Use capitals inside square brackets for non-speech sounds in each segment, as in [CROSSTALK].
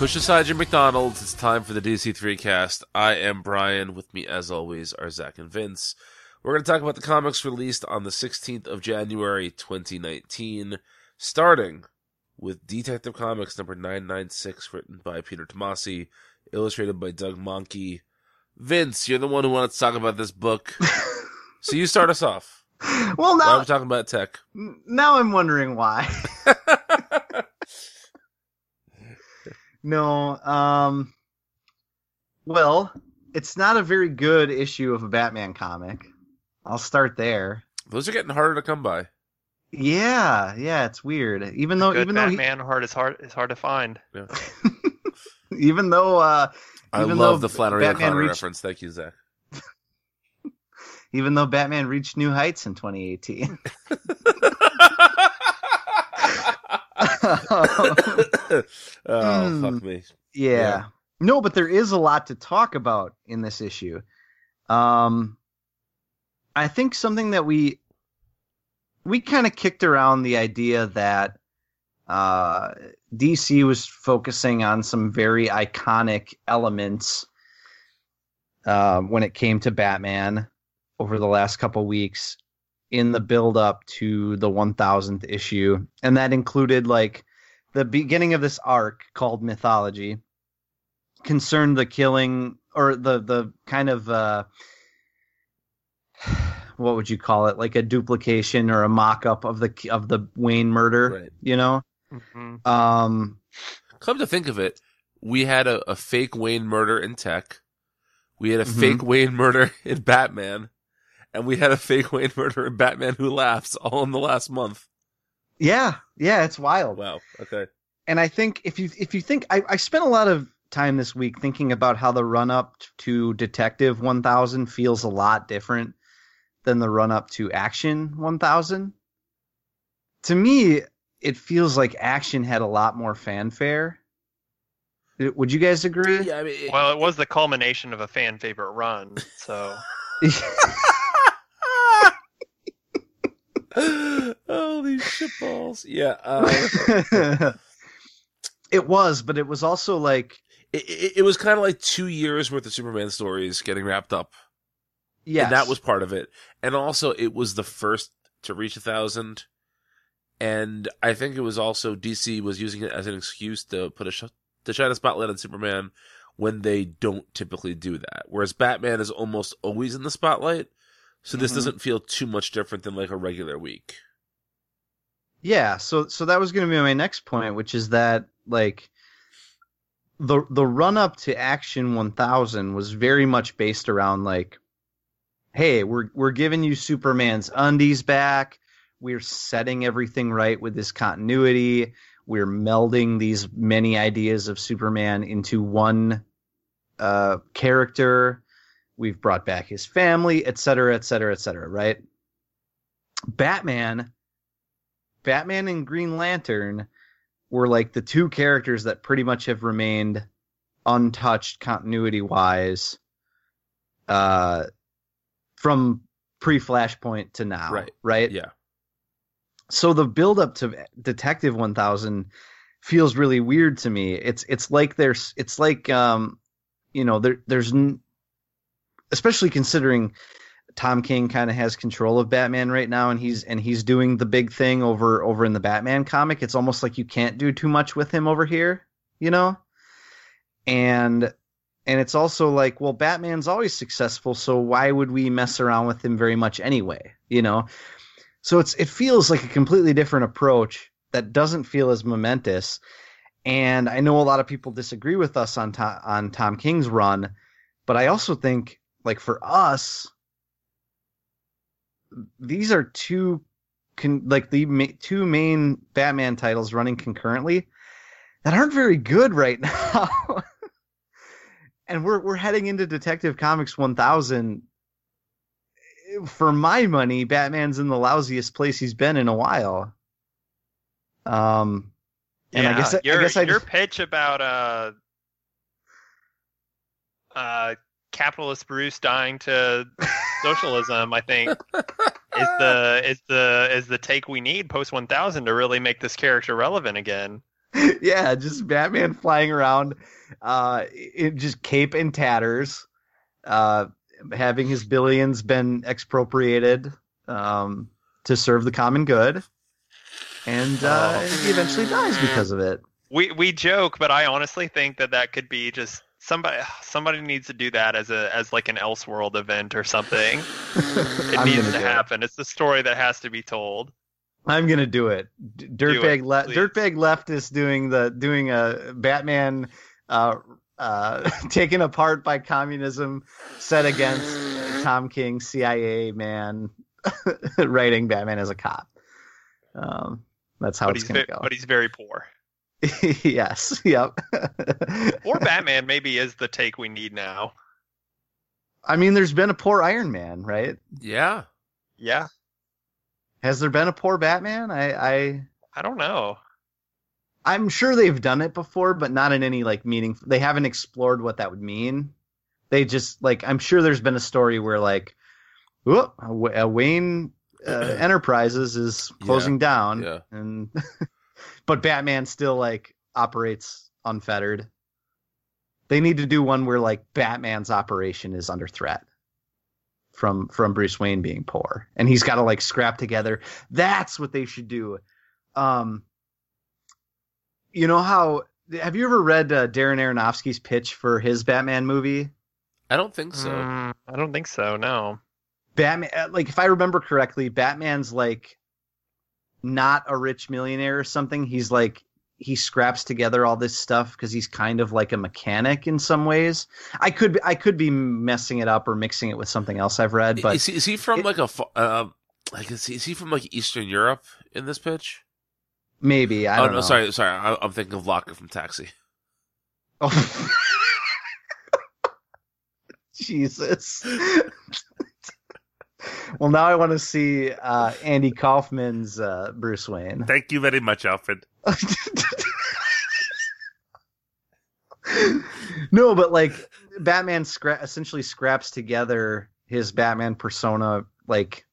Push aside your McDonald's. It's time for the DC3 cast. I am Brian. With me, as always, are Zach and Vince. We're going to talk about the comics released on the 16th of January, 2019, starting with Detective Comics number 996, written by Peter Tomasi, illustrated by Doug Mahnke. Vince, you're the one who wanted to talk about this book. [LAUGHS] so you start us off. Well, Why I'm talking about Tec? now I'm wondering why. [LAUGHS] no, um, well, it's not a very good issue of a Batman comic. I'll start there. Those are getting harder to come by. Yeah, yeah, it's weird. Even though, Good even though, he, Batman hard is hard is hard to find. [LAUGHS] even though, uh, I Even love though the Flannery Batman O'Connor reached- reference. Thank you, Zach. [LAUGHS] even though Batman reached new heights in 2018. [LAUGHS] [LAUGHS] oh, Hmm. fuck me. Yeah. Yeah. No, but there is a lot to talk about in this issue. Um I think something that we we kind of kicked around the idea that uh DC was focusing on some very iconic elements uh, when it came to Batman over the last couple weeks in the build up to the 1000th issue and that included like the beginning of this arc called mythology concerned the killing or the the kind of uh [SIGHS] what would you call it like a duplication or a mock-up of the of the Wayne murder Right. you know hmm um Come to think of it, we had a, a fake Wayne murder in Tec. We had a Mhm. fake Wayne murder [LAUGHS] in Batman. And we had a fake [LAUGHS] Wayne murder in Batman Who Laughs all in the last month. yeah yeah it's wild Wow. Okay. and I think if you if you think I, I spent a lot of time this week thinking about how the run up to Detective 1000 feels a lot different than the run up to Action 1000. To me, it feels like Action had a lot more fanfare. Uh, would you guys agree? Yeah, I mean, it- Well, it was the culmination of a fan favorite run. So [LAUGHS] [LAUGHS] oh, these shitballs. Yeah. Uh, [LAUGHS] it was, but it was also like it, it, it was kind of like two years worth of Superman stories getting wrapped up. Yeah, And that was part of it. And also, it was the first to reach a thousand. And I think it was also DC was using it as an excuse to put a sh- to shine a spotlight on Superman when they don't typically do that. Whereas Batman is almost always in the spotlight. So this Mhm. doesn't feel too much different than like a regular week. Yeah, so so that was going to be my next point, which is that like the the run up to Action 1000 was very much based around like hey, we're we're giving you Superman's undies back. We're setting everything right with this continuity. We're melding these many ideas of Superman into one uh, character. We've brought back his family, et cetera, et cetera, et cetera, right? Batman Batman and Green Lantern were like the two characters that pretty much have remained untouched continuity wise uh from pre Flashpoint to now. Right. Right? Yeah. So the build up to Detective 1000 feels really weird to me. It's it's like there's it's like um you know there there's n- especially considering Tom King kind of has control of Batman right now, and he's and he's doing the big thing over over in the Batman comic. It's almost like you can't do too much with him over here, you know. And and it's also like, well, Batman's always successful, so why would we mess around with him very much anyway, you know? So it's it feels like a completely different approach that doesn't feel as momentous. And I know a lot of people disagree with us on on Tom King's run, but I also think like for us these are two con- like the ma- two main Batman titles running concurrently that aren't very good right [LAUGHS] now. and we're we're heading into Detective Comics 1000 for my money, Batman's in the lousiest place he's been in a while. Um and I guess I, your I guess I your pitch about uh uh capitalist Bruce dying to socialism, I think is [LAUGHS] the is the is the take we need post 1000 to really make this character relevant again. yeah, just Batman flying around, uh, in just cape and tatters, uh, having his billions been expropriated, um, to serve the common good, and uh, Oh. he eventually dies because of it. We we joke, but I honestly think that that could be just somebody somebody needs to do that as a as like an Elseworld event or something. [LAUGHS] It needs gonna to do it. happen. It's the story that has to be told. I'm gonna do it. D- Dirtbag, it, le- please. Dirtbag leftist doing the doing a Batman, uh, uh, [LAUGHS] taken apart by communism, set against Tom King, CIA man, [LAUGHS] writing Batman as a cop. Um, that's how but it's he's gonna ve- go. but he's very poor. [LAUGHS] yes. Yep. [LAUGHS] Or Batman maybe is the take we need now. I mean, there's been a poor Iron Man, right? Yeah. Yeah, Has there been a poor Batman? I, I I don't know. I'm sure they've done it before, but not in any like meaning. They haven't explored what that would mean. They just like I'm sure there's been a story where like, whoop, uh, Wayne uh, [CLEARS THROAT] Enterprises is closing down, yeah. and [LAUGHS] but Batman still like operates unfettered. They need to do one where like Batman's operation is under threat from from Bruce Wayne being poor, and he's got to like scrap together. That's what they should do. Um, you know how have you ever read uh, Darren Aronofsky's pitch for his Batman movie? I don't think so. Mm, I don't think so. No. Batman, uh, like if I remember correctly, Batman's like not a rich millionaire or something. He's like he scraps together all this stuff because he's kind of like a mechanic in some ways. I could be, I could be messing it up or mixing it with something else I've read, but is, he, is he from it- like a um like is he, is he from like Eastern Europe in this pitch? maybe I oh don't no, know. sorry, sorry. I, I'm thinking of Latka from Taxi. [LAUGHS] Oh. [LAUGHS] Jesus. [LAUGHS] well, now I want to see uh, Andy Kaufman's uh, Bruce Wayne. Thank you very much, Alfred. [LAUGHS] no, but like Batman scra- essentially scraps together his Batman persona like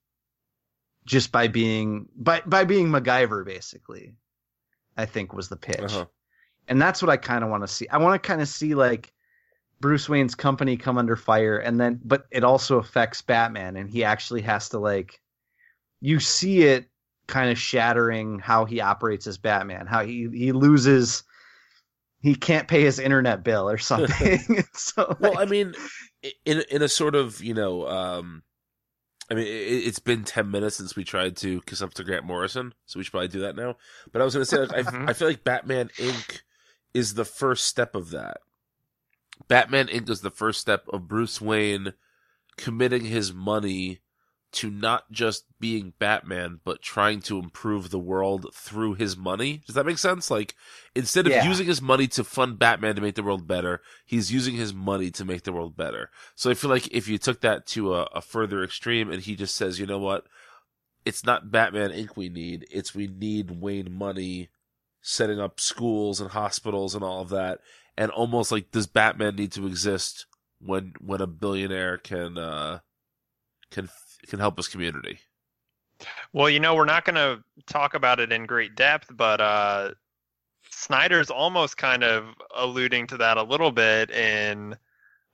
just by being by by being MacGyver basically. I think was the pitch. Uh-huh. And that's what I kind of want to see. I want to kind of see like Bruce Wayne's company come under fire and then but it also affects Batman and he actually has to like you see it kind of shattering how he operates as Batman, how he he loses he can't pay his internet bill or [LAUGHS] something. [LAUGHS] so Well, I mean, in in a sort of you know, um, I mean, it, it's been ten minutes since we tried to kiss up to Grant Morrison, so we should probably do that now. But I was going to say, like, I, Mhm. [LAUGHS] I feel like Batman Inc. is the first step of that. Batman Inc. is the first step of Bruce Wayne committing his money to not just being Batman, but trying to improve the world through his money. Does that make sense? Like, instead of Yeah. using his money to fund Batman to make the world better, he's using his money to make the world better. So I feel like if you took that to a, a further extreme and he just says, you know what? It's not Batman Inc. we need. It's we need Wayne money setting up schools and hospitals and all of that. And almost like, does Batman need to exist when, when a billionaire can, uh, can, can help his community? Well, you know, we're not going to talk about it in great depth, but uh, Snyder's almost kind of alluding to that a little bit in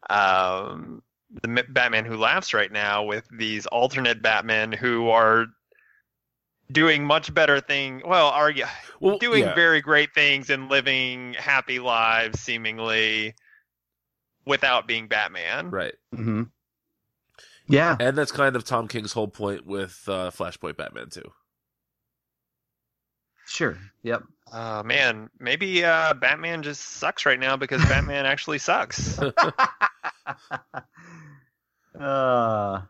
um, the Batman Who Laughs right now with these alternate Batmen who are doing much better thing. Well, argue Well, doing yeah. very great things and living happy lives, seemingly without being Batman. right. mm-hmm. yeah, And that's kind of Tom King's whole point with uh, Flashpoint Batman too. sure. Yep. Uh, man, maybe uh, Batman just sucks right now because [LAUGHS] Batman actually sucks. [LAUGHS] uh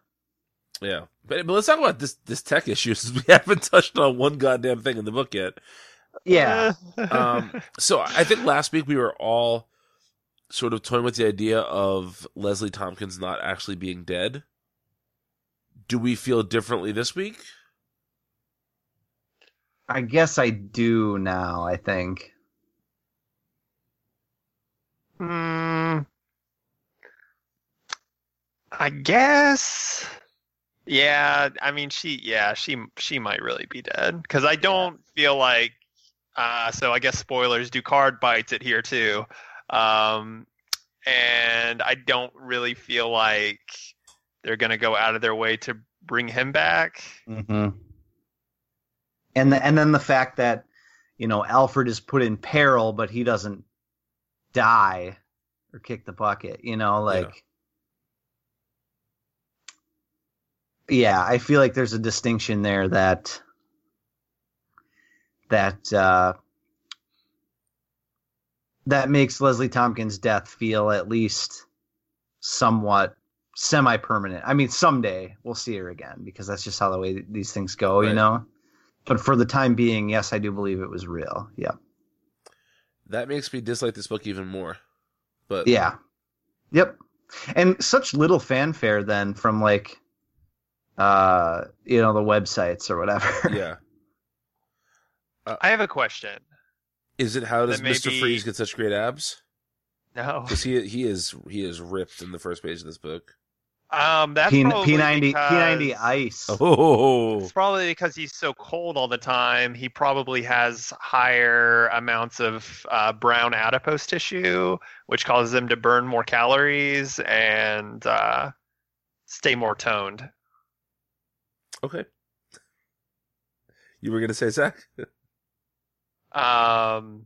Yeah, but, but let's talk about this this Tec issue [LAUGHS] since we haven't touched on one goddamn thing in the book yet. yeah. [LAUGHS] Um, so I think last week we were all sort of toying with the idea of Leslie Tompkins not actually being dead. Do we feel differently this week? I guess I do now, I think. Hmm. I guess. Yeah, I mean she yeah, she she might really be dead cuz I don't feel like uh so I guess spoilers Ducard bites it here too. Um and I don't really feel like they're going to go out of their way to bring him back. Mm-hmm. And the, and then the fact that you know Alfred is put in peril, but he doesn't die or kick the bucket. You know, like yeah, I feel like there's a distinction there that that uh, that makes Leslie Tompkins' death feel at least somewhat semi-permanent. I mean, someday we'll see her again because that's just how the way these things go, Right. you know. But for the time being, yes, I do believe it was real. Yeah, That makes me dislike this book even more. But yeah, yep. And such little fanfare then from like, uh, you know, the websites or whatever. [LAUGHS] yeah. I have a question. Is it how does Then Mister maybe- Freeze get such great abs? No. Because he he is he is ripped in the first page of this book. Um that's P probably P ninety P ninety ice. Oh, It's probably because he's so cold all the time. He probably has higher amounts of uh, brown adipose tissue, which causes him to burn more calories and uh, stay more toned. Okay. You were gonna say Zach? Um,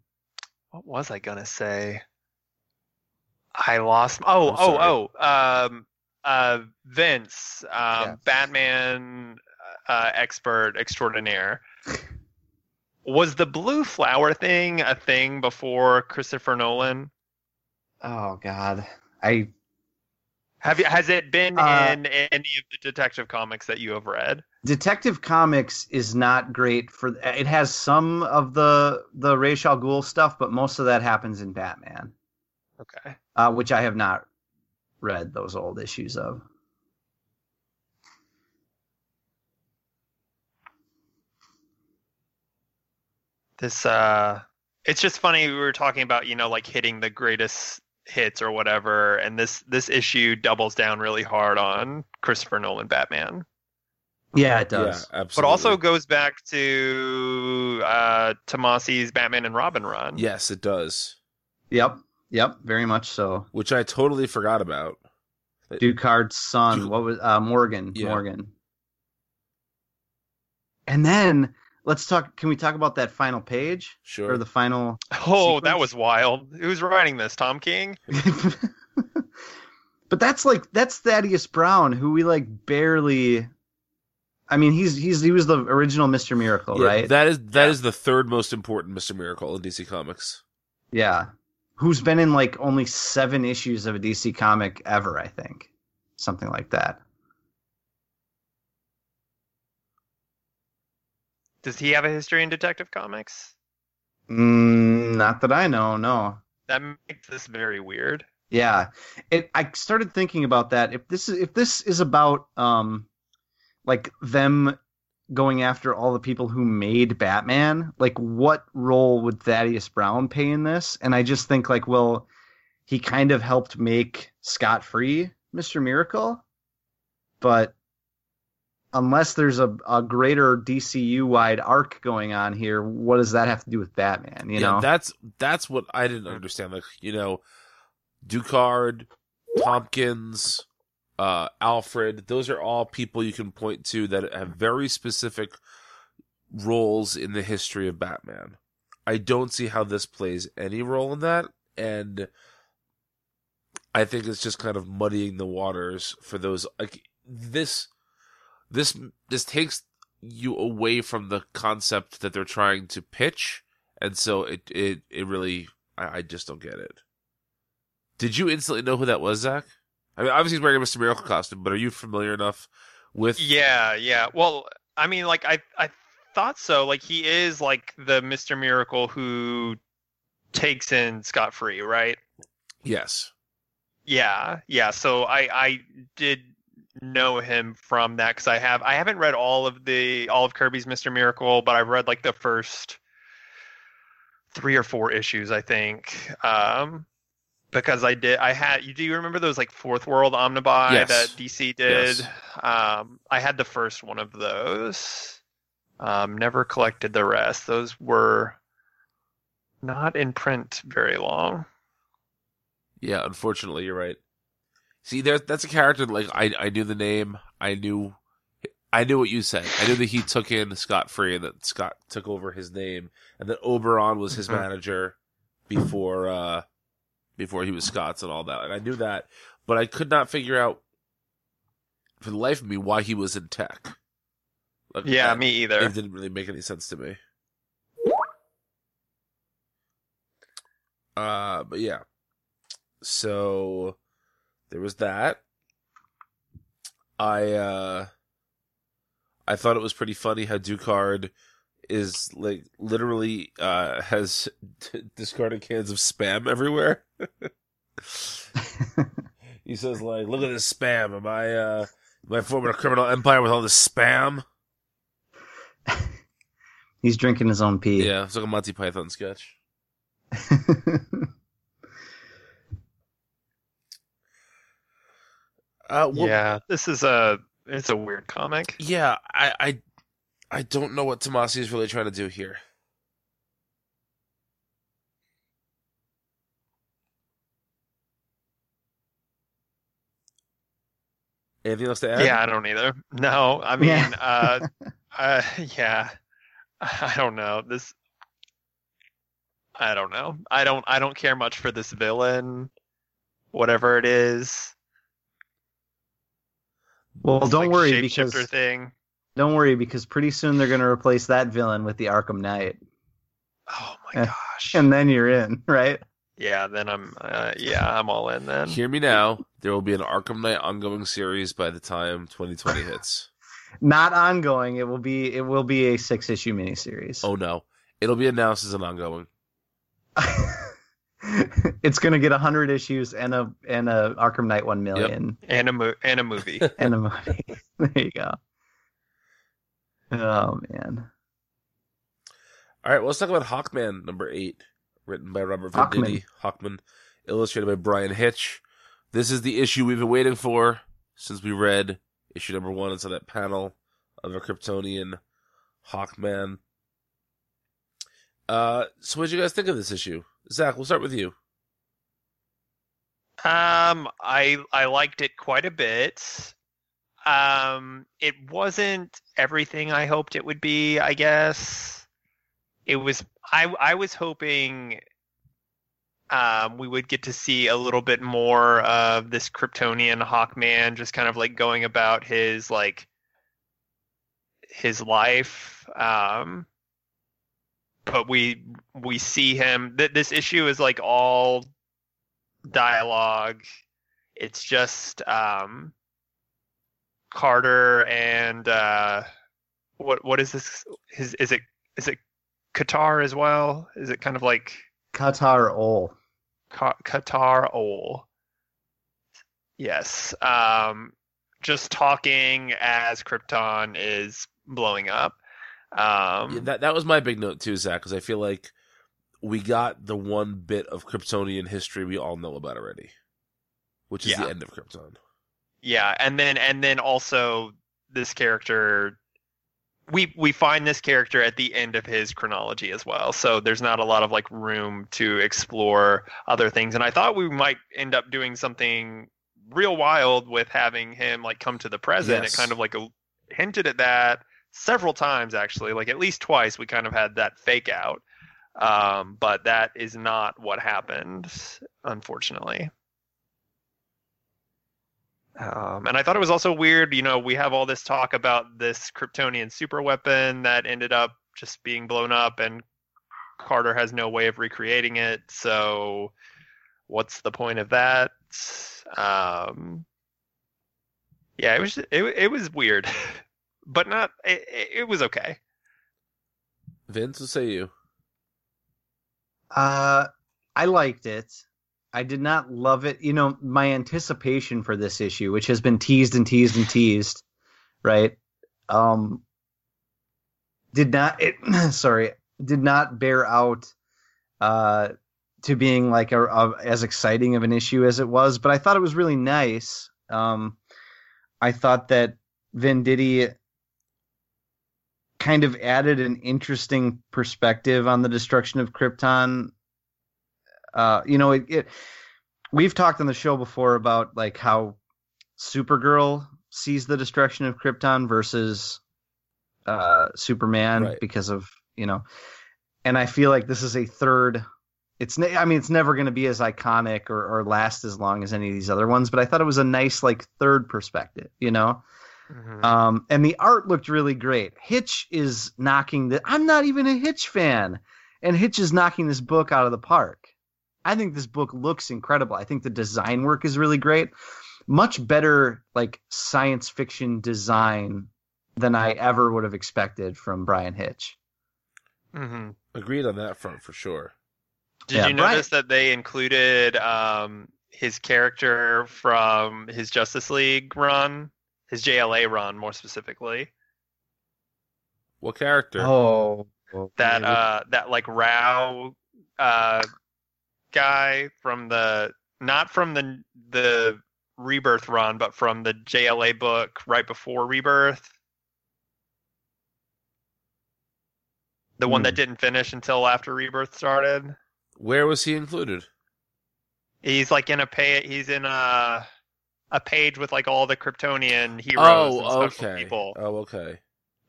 what was I gonna say? I lost. Oh, oh, oh. Um, uh, Vince, um, Yeah. Batman uh, expert extraordinaire. Was the blue flower thing a thing before Christopher Nolan? Oh God, I Have you, has it been Uh, in any of the detective comics that you have read? Detective Comics is not great for. It has some of the the Ra's al Ghul stuff, but most of that happens in Batman, Okay. uh, which I have not read those old issues of. This uh it's just funny we were talking about, you know, like hitting the greatest hits or whatever, and this this issue doubles down really hard on Christopher Nolan Batman. Yeah, it does. Yeah, absolutely. But also goes back to uh Tomasi's Batman and Robin run. yes, it does. Yep, yep, very much so. Which I totally forgot about. Ducard's son, Du- what was uh, Morgan? Yeah. Morgan. And then let's talk. Can we talk about that final page Sure. or the final? Oh, that was wild. Who's writing this? Tom King? [LAUGHS] [LAUGHS] but that's like that's Thaddeus Brown, who we like barely. I mean, he's he's he was the original Mister Miracle, Yeah, right? That is that Yeah. is the third most important Mister Miracle in DC Comics. yeah, who's been in like only seven issues of a DC comic ever, I think, something like that. Does he have a history in Detective Comics? Mm, not that I know. No. That makes this very weird. Yeah, it. I started thinking about that. If this is if this is about um, like them going after all the people who made Batman, like what role would Thaddeus Brown play in this? And I just think like, well, he kind of helped make Scott Free Mister Miracle, but unless there's a, a greater DCU wide arc going on here, what does that have to do with Batman? You yeah, know? that's that's what I didn't understand. Like you know, Ducard, Tompkins, uh, Alfred. Those are all people you can point to that have very specific roles in the history of Batman. I don't see how this plays any role in that, and I think it's just kind of muddying the waters for those. Like this, this this takes you away from the concept that they're trying to pitch, and so it it it really I, I just don't get it. Did you instantly know who that was, Zach? I mean, obviously he's wearing a Mr. Miracle costume, but are you familiar enough with? Yeah, yeah. Well, I mean, like I I thought so. Like he is like the Mister Miracle who takes in Scott Free, right? Yes. Yeah, yeah. So I I did know him from that because I have I haven't read all of the all of Kirby's Mister Miracle, but I've read like the first three or four issues, I think. Um, because I did. I had. You do you remember those like Fourth World Omnibuy Yes. that DC did? Yes. Um, I had the first one of those. Um, never collected the rest. Those were not in print very long. Yeah, unfortunately, you're right. See, there that's a character like I I knew the name. I knew I knew what you said. I knew that he took in Scott Free and that Scott took over his name and that Oberon was his Mhm. manager before uh before he was Scots and all that. And I knew that, but I could not figure out for the life of me why he was in Tec. Like, Yeah, that- me either. It didn't really make any sense to me. Uh, but yeah. So there was that. I uh I thought it was pretty funny how Ducard is like literally uh has [LAUGHS] discarded cans of spam everywhere. He says like, "Look at this spam. Am I uh am I forming a criminal empire with all this spam?" [LAUGHS] He's drinking his own pee. Yeah, it's like a Monty Python sketch. [LAUGHS] Uh, well, yeah, this is a it's a weird comic. yeah. I, I, I don't know what Tomasi is really trying to do here. Anything else to add? Yeah, I don't either. No, I mean, Yeah. uh, [LAUGHS] uh, yeah, I don't know this. I don't know. I don't. I don't care much for this villain, whatever it is. well, This, don't like, worry because thing. don't worry because pretty soon they're going to replace that villain with the Arkham Knight, Oh my gosh. and then you're in, [LAUGHS] right? Yeah, then I'm. Uh, yeah, I'm all in then. Hear me now. There will be an Arkham Knight ongoing series by the time 2020 [LAUGHS] hits. Not ongoing. It will be it will be a six issue miniseries. Oh no, it'll be announced as an ongoing. [LAUGHS] it's going to get hundred issues and a and a Arkham Knight one million And a mo- and a movie. [LAUGHS] and a movie. there you go. Oh man, All right, well, let's talk about Hawkman number eight, written by Robert Hawkman. Venditti. Hawkman, illustrated by Bryan Hitch. This is the issue we've been waiting for since we read issue number one. It's on that panel of a Kryptonian Hawkman. Uh, so what did you guys think of this issue? Zach, we'll start with you. Um, I I liked it quite a bit. Um, it wasn't everything I hoped it would be. I guess it was. I I was hoping um, we would get to see a little bit more of this Kryptonian Hawkman, just kind of like going about his like his life. Um, but we we see him. Th- this issue is like all dialogue. It's just um, Carter and uh, what what is this? Is is it is it Katar as well? Is it kind of like Katar Ol. Ka- Katar Ol? Yes. Um, just talking as Krypton is blowing up. Um, Yeah, that that was my big note too, Zach, because I feel like we got the one bit of Kryptonian history we all know about already, which is Yeah. the end of Krypton. yeah and then and then also this character we we find this character at the end of his chronology as well. So there's not a lot of like room to explore other things. And i thought we might end up doing something real wild with having him like come to the present. Yes. it kind of like a, hinted at that several times actually. Like at least twice we kind of had that fake out. Um, but that is not what happened unfortunately um, and I thought it was also weird, you know, we have all this talk about this Kryptonian super weapon that ended up just being blown up, and Carter has no way of recreating it. So, what's the point of that? Um, yeah, it was it, it was weird, [LAUGHS] but not. It, it- it was okay. Vince, what say you? Uh, I liked it. I did not love it. You know, my anticipation for this issue, which has been teased and teased and teased, right? Um, did not it? [CLEARS THROAT] sorry, did not bear out uh to being like a, a, as exciting of an issue as it was, but I thought it was really nice. Um, I thought that Venditti kind of added an interesting perspective on the destruction of Krypton. Uh, you know, it, it, we've talked on the show before about like how Supergirl sees the destruction of Krypton versus uh, Superman Right. because of you know, and I feel like this is a third. It's ne- I mean it's never going to be as iconic or, or last as long as any of these other ones, but I thought it was a nice like third perspective, you know. Mhm. Um, and the art looked really great. Hitch is knocking the. I'm not even a Hitch fan, and Hitch is knocking this book out of the park. I think this book looks incredible. I think the design work is really great. Much better, like science fiction design than I ever would have expected from Bryan Hitch. Mhm. Agreed on that front for sure. Did Yeah, you Brian- notice that they included um, his character from his Justice League run, his JLA run, more specifically? What character? Oh, That uh, that like Rao uh, guy from the not from the the Rebirth run, but from the JLA book right before Rebirth. The one Hmm. that didn't finish until after Rebirth started. Where was he included? He's like in a pay. He's in a a page with like all the Kryptonian heroes Oh, and special okay. people. Oh, okay.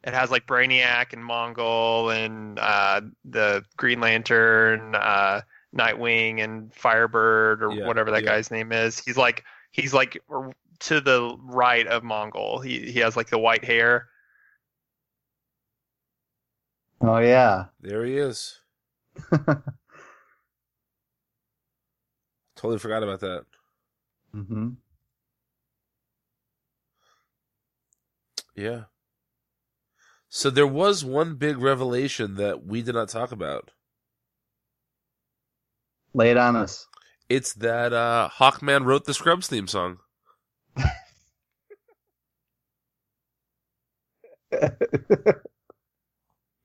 It has like Brainiac and Mongul and uh, the Green Lantern, uh, Nightwing and Firebird or Yeah, whatever that yeah. guy's name is. He's like he's like to the right of Mongul. He he has like the white hair. oh yeah. There he is. [LAUGHS] Totally forgot about that. hmm Yeah. So there was one big revelation that we did not talk about. Lay it on us. It's that uh, Hawkman wrote the Scrubs theme song. [LAUGHS]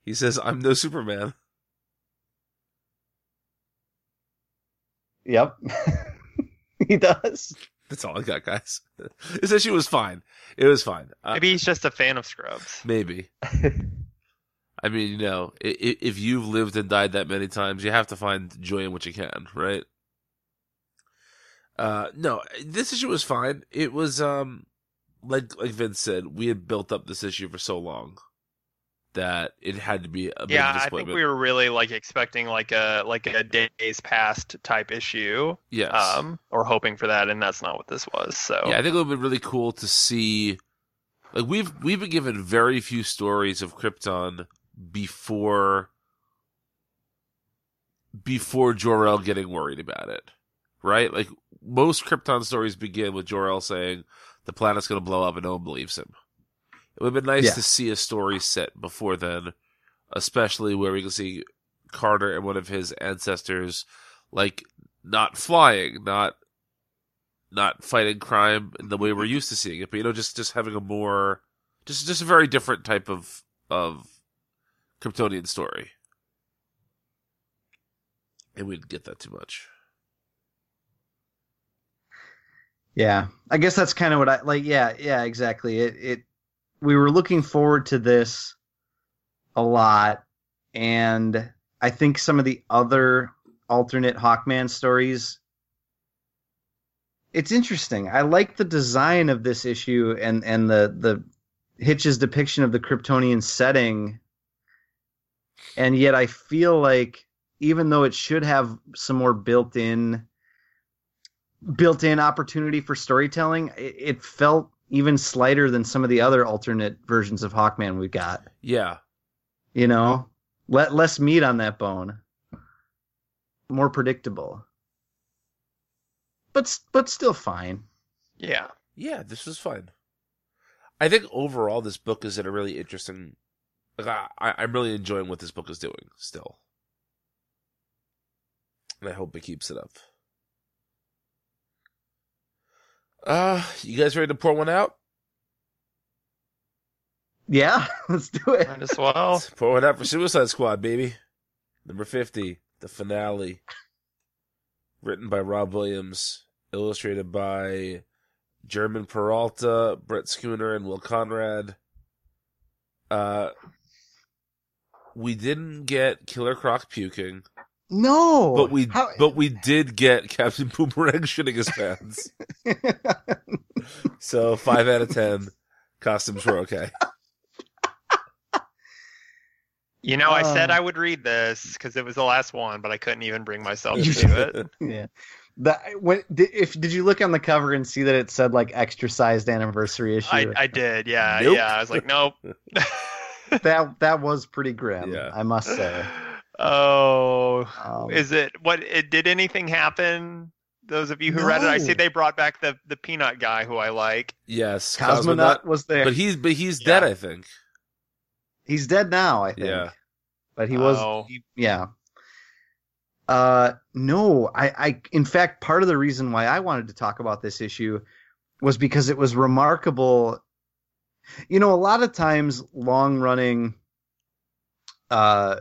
He says, "I'm no Superman." yep. [LAUGHS] he does. That's all I got, guys. [LAUGHS] this issue was fine. It was fine. Uh, Maybe he's just a fan of Scrubs. maybe. I mean, you know, if you've lived and died that many times, you have to find joy in what you can, right? Uh, no, this issue was fine. It was, um, like like Vince said, we had built up this issue for so long that it had to be a big Yeah, I think we were really like expecting like a like a days past type issue, yes. um, or hoping for that, and that's not what this was. So Yeah, I think it would be really cool to see. Like we've we've been given very few stories of Krypton before before Jor-El getting worried about it, right? Like most Krypton stories begin with Jor-El saying the planet's going to blow up and no one believes him. It would have been nice Yeah. to see a story set before then, especially where we can see Carter and one of his ancestors like not flying, not not fighting crime in the way we're used to seeing it, but you know, just just having a more just just a very different type of of Kryptonian story. And we didn't get that too much. Yeah, I guess that's kind of what I like. Yeah, yeah, exactly. It, it, we were looking forward to this a lot, and I think some of the other alternate Hawkman stories. It's interesting. I like the design of this issue and and the the Hitch's depiction of the Kryptonian setting, and yet I feel like even though it should have some more built-in built-in opportunity for storytelling, it, it felt even slighter than some of the other alternate versions of Hawkman we've got. Yeah. You know, let less meat on that bone, more predictable, but but still fine. yeah, Yeah, this was fun. I think overall this book is in a really interesting like I, I- I'm really enjoying what this book is doing still. And I hope it keeps it up. Uh, you guys ready to pour one out? Yeah, [LAUGHS] let's do it. might as well. [LAUGHS] Pour one out for Suicide Squad, baby. Number 50, the finale. written by Rob Williams, illustrated by German Peralta, Brett Schooner, and Will Conrad. Uh, we didn't get Killer Croc puking, No, but we How- but we did get [LAUGHS] Captain Boomerang shitting his pants. so five out of ten, costumes were okay. You know, I said Um, I would read this because it was the last one, but I couldn't even bring myself to do it. yeah. That when did, if did you look on the cover and see that it said like extra sized anniversary issue? I, I did, yeah, Nope. yeah. I was like, nope. [LAUGHS] that that was pretty grim. Yeah. I must say. Oh, Um, is it what? It, did anything happen? Those of you who read it, I see they brought back the the peanut guy who I like. Yes, Cosmonaut was there. but he's but he's Yeah. dead. I think. He's dead now, I think. Yeah. But he was Oh. he- yeah. Uh no, I I in fact part of the reason why I wanted to talk about this issue was because it was remarkable. You know, a lot of times long running uh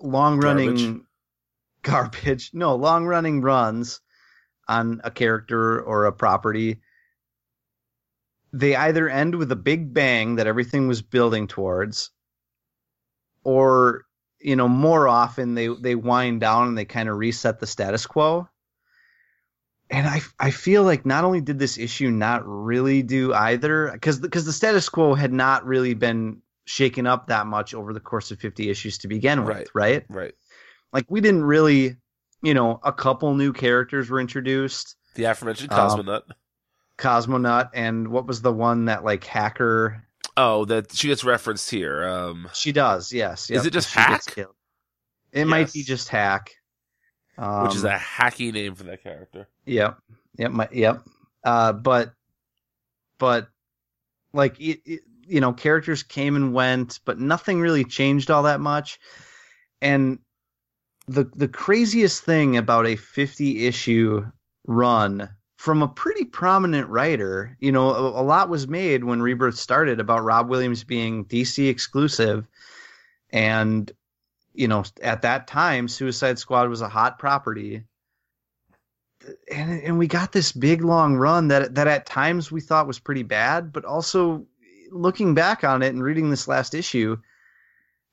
long running garbage. [LAUGHS] No, long running runs on a character or a property they either end with a big bang that everything was building towards or you know more often they they wind down and they kind of reset the status quo and i i feel like not only did this issue not really do either because because the status quo had not really been shaken up that much over the course of 50 issues to begin with Right. right Right. like we didn't really you know a couple new characters were introduced The aforementioned Um, Cosmonaut. cosmonaut and what was the one that like hacker oh, that she gets referenced here. Um, She does, yes. Is it just Hack? It might be just hack, um, which is a hacky name for that character. Yep, yep, my, yep. Uh, but, but, like it, it, you know, characters came and went, but nothing really changed all that much. And the the craziest thing about a fifty issue run from a pretty prominent writer, you know, a, a lot was made when Rebirth started about Rob Williams being DC exclusive, and you know, at that time, Suicide Squad was a hot property. And, and we got this big long run that that at times we thought was pretty bad, but also looking back on it and reading this last issue,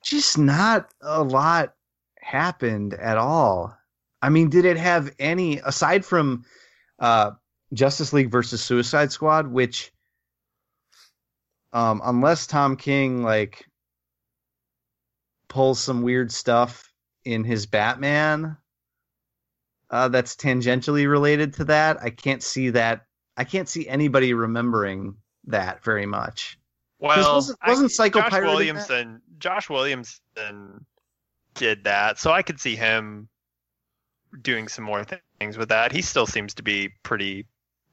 just not a lot happened at all. I mean, did it have any aside from uh, Justice League versus Suicide Squad, which, um, unless Tom King like pulls some weird stuff in his Batman, uh, that's tangentially related to that, I can't see that. I can't see anybody remembering that very much. Well, wasn't- wasn't I, Psycho Josh Pirate? Williamson? Josh Williamson did that, so I could see him doing some more things with that. He still seems to be pretty,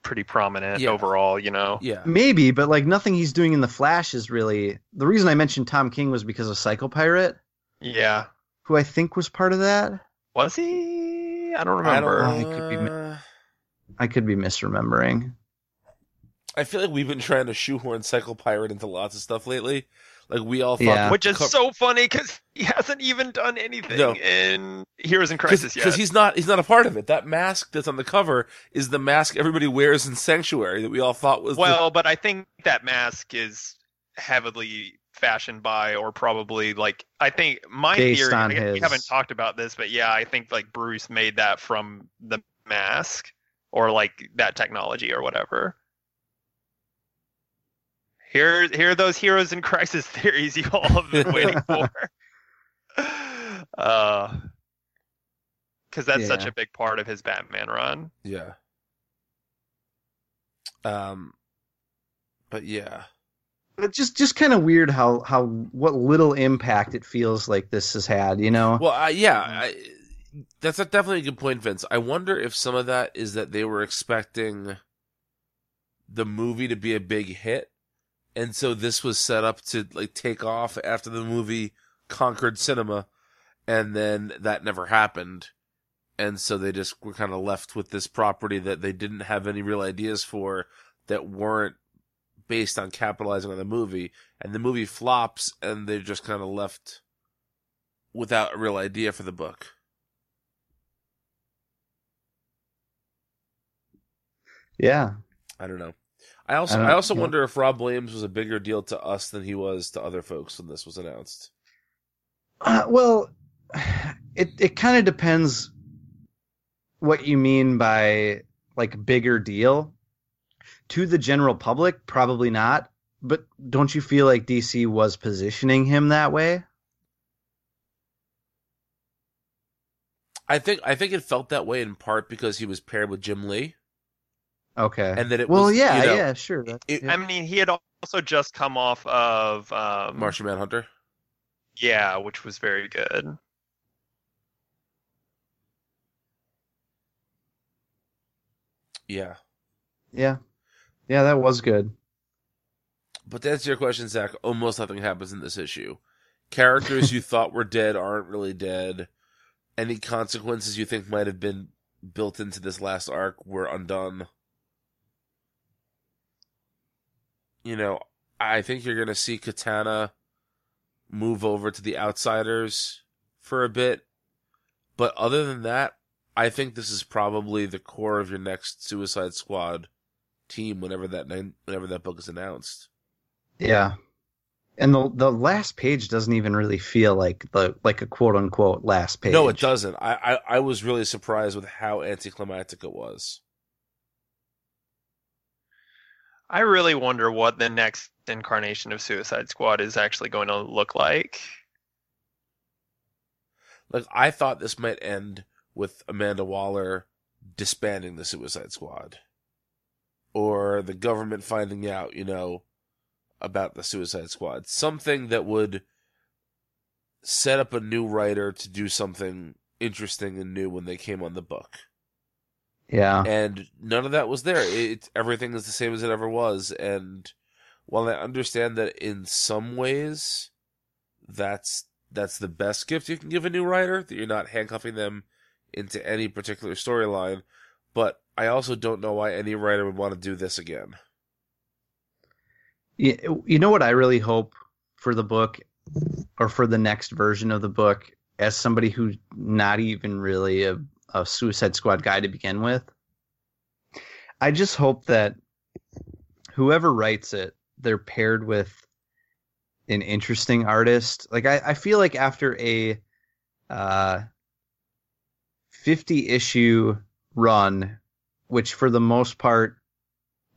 pretty prominent Yeah. overall. You know. Yeah. Maybe, but like nothing he's doing in the Flash is really the reason I mentioned Tom King was because of Psycho Pirate, Yeah. who I think was part of that. Was he? I don't I remember. don't. It could be I could be misremembering. I feel like we've been trying to shoehorn Psycho Pirate into lots of stuff lately. Like we all thought, Yeah. Which is co- so funny because he hasn't even done anything No. in Heroes in Crisis yet. because he's not he's not a part of it. That mask that's on the cover is the mask everybody wears in Sanctuary that we all thought was the- Well, but I think that mask is heavily fashioned by, or probably like I think my Based theory. on I guess we haven't talked about this, but yeah, I think like Bruce made that from the mask or like that technology or whatever. Here, here are those heroes in crisis [LAUGHS] theories you all have been waiting [LAUGHS] for. [LAUGHS] Uh, because that's such a big part of his Batman run. yeah. Um, but yeah, Just just kind of weird how how what little impact it feels like this has had, you know? well, I, yeah, mm-hmm. I, that's a, definitely a good point, Vince. I wonder if some of that is that they were expecting the movie to be a big hit, and so this was set up to like take off after the movie conquered cinema, and then that never happened. And so they just were kind of left with this property that they didn't have any real ideas for that weren't based on capitalizing on the movie. And the movie flops and they're just kind of left without a real idea for the book. Yeah. I don't know. I also I I, also yeah. wonder if Rob Williams was a bigger deal to us than he was to other folks when this was announced. Uh, well, it it kind of depends what you mean by like bigger deal. To the general public, probably not. But don't you feel like DC was positioning him that way? I think I think it felt that way in part because he was paired with Jim Lee, Okay. and that it well, was yeah, you know, yeah, sure. that- it- yeah. I mean, he had also just come off of um, Martian Manhunter. Yeah, which was very good. Yeah, yeah, yeah, that was good. but to answer your question, Zach, almost nothing happens in this issue. Characters you [LAUGHS] thought were dead aren't really dead. Any consequences you think might have been built into this last arc were undone. You know, I think you're going to see Katana move over to the outsiders for a bit. But other than that, I think this is probably the core of your next Suicide Squad team whenever that whenever that book is announced. Yeah. And the the last page doesn't even really feel like the like a quote unquote last page. No, it doesn't. I, I, I was really surprised with how anticlimactic it was. I really wonder what the next incarnation of Suicide Squad is actually going to look like. Like I thought this might end with Amanda Waller disbanding the Suicide Squad, or the government finding out, you know, about the Suicide Squad. Something that would set up a new writer to do something interesting and new when they came on the book. Yeah. and none of that was there. It everything is the same as it ever was. And while I understand that in some ways, that's that's the best gift you can give a new writer that you're not handcuffing them into any particular storyline. But I also don't know why any writer would want to do this again. You, you know what I really hope for the book or for the next version of the book as somebody who's not even really a, a Suicide Squad guy to begin with. I just hope that whoever writes it, they're paired with an interesting artist. Like I, I feel like after a uh, 50 issue run, which for the most part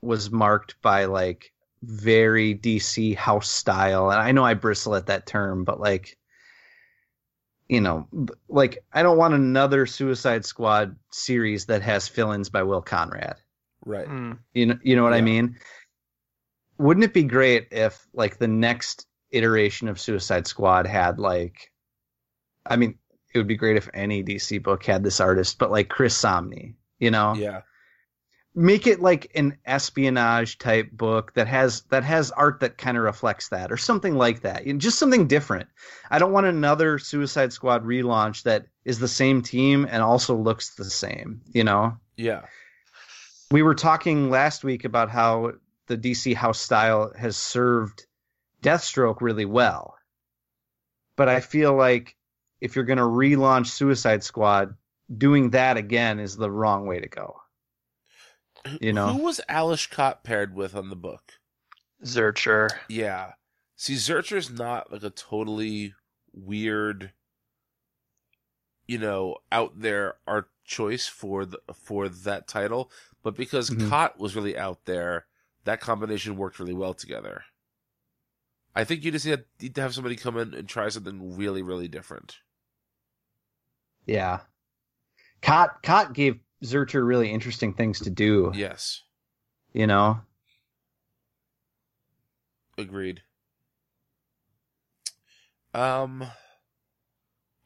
was marked by like very DC house style. And I know I bristle at that term, but like, you know, like I don't want another Suicide Squad series that has fill-ins by Will Conrad. Right. Hmm. You know, you know what I mean? Wouldn't it be great if like the next iteration of Suicide Squad had like, I mean, it would be great if any DC book had this artist, but like Chris Samnee, you know, Yeah. Make it like an espionage type book that has that has art that kind of reflects that or something like that You know, just something different. I don't want another suicide squad relaunch that is the same team and also looks the same you know? Yeah. we were talking last week about how the dc house style has served deathstroke really well. But i feel like if you're going to relaunch suicide squad doing that again is the wrong way to go You know? Who was Ales Kot paired with on the book? Zircher. Yeah. See, Zircher's not like a totally weird, you know, out there art choice for the for that title, but because Mhm. Kot was really out there, that combination worked really well together. I think you just need need to have somebody come in and try something really, really different. Yeah. Kot Cott gave Zircher really interesting things to do. Yes, You know? agreed. Um,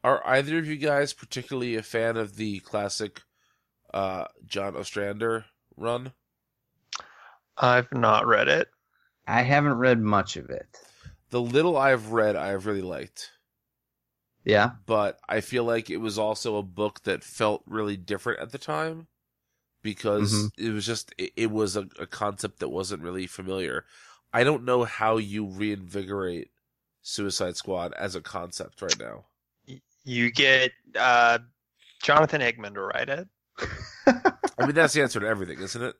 are either of you guys particularly a fan of the classic uh, John Ostrander run? I've not read it. I haven't read much of it. The little I've read, I've really liked, Yeah. but I feel like it was also a book that felt really different at the time because Mhm. it was just it, it was a, a concept that wasn't really familiar. I don't know how you reinvigorate Suicide Squad as a concept right now. You get uh, Jonathan Hickman to write it. I mean, that's the answer to everything, isn't it?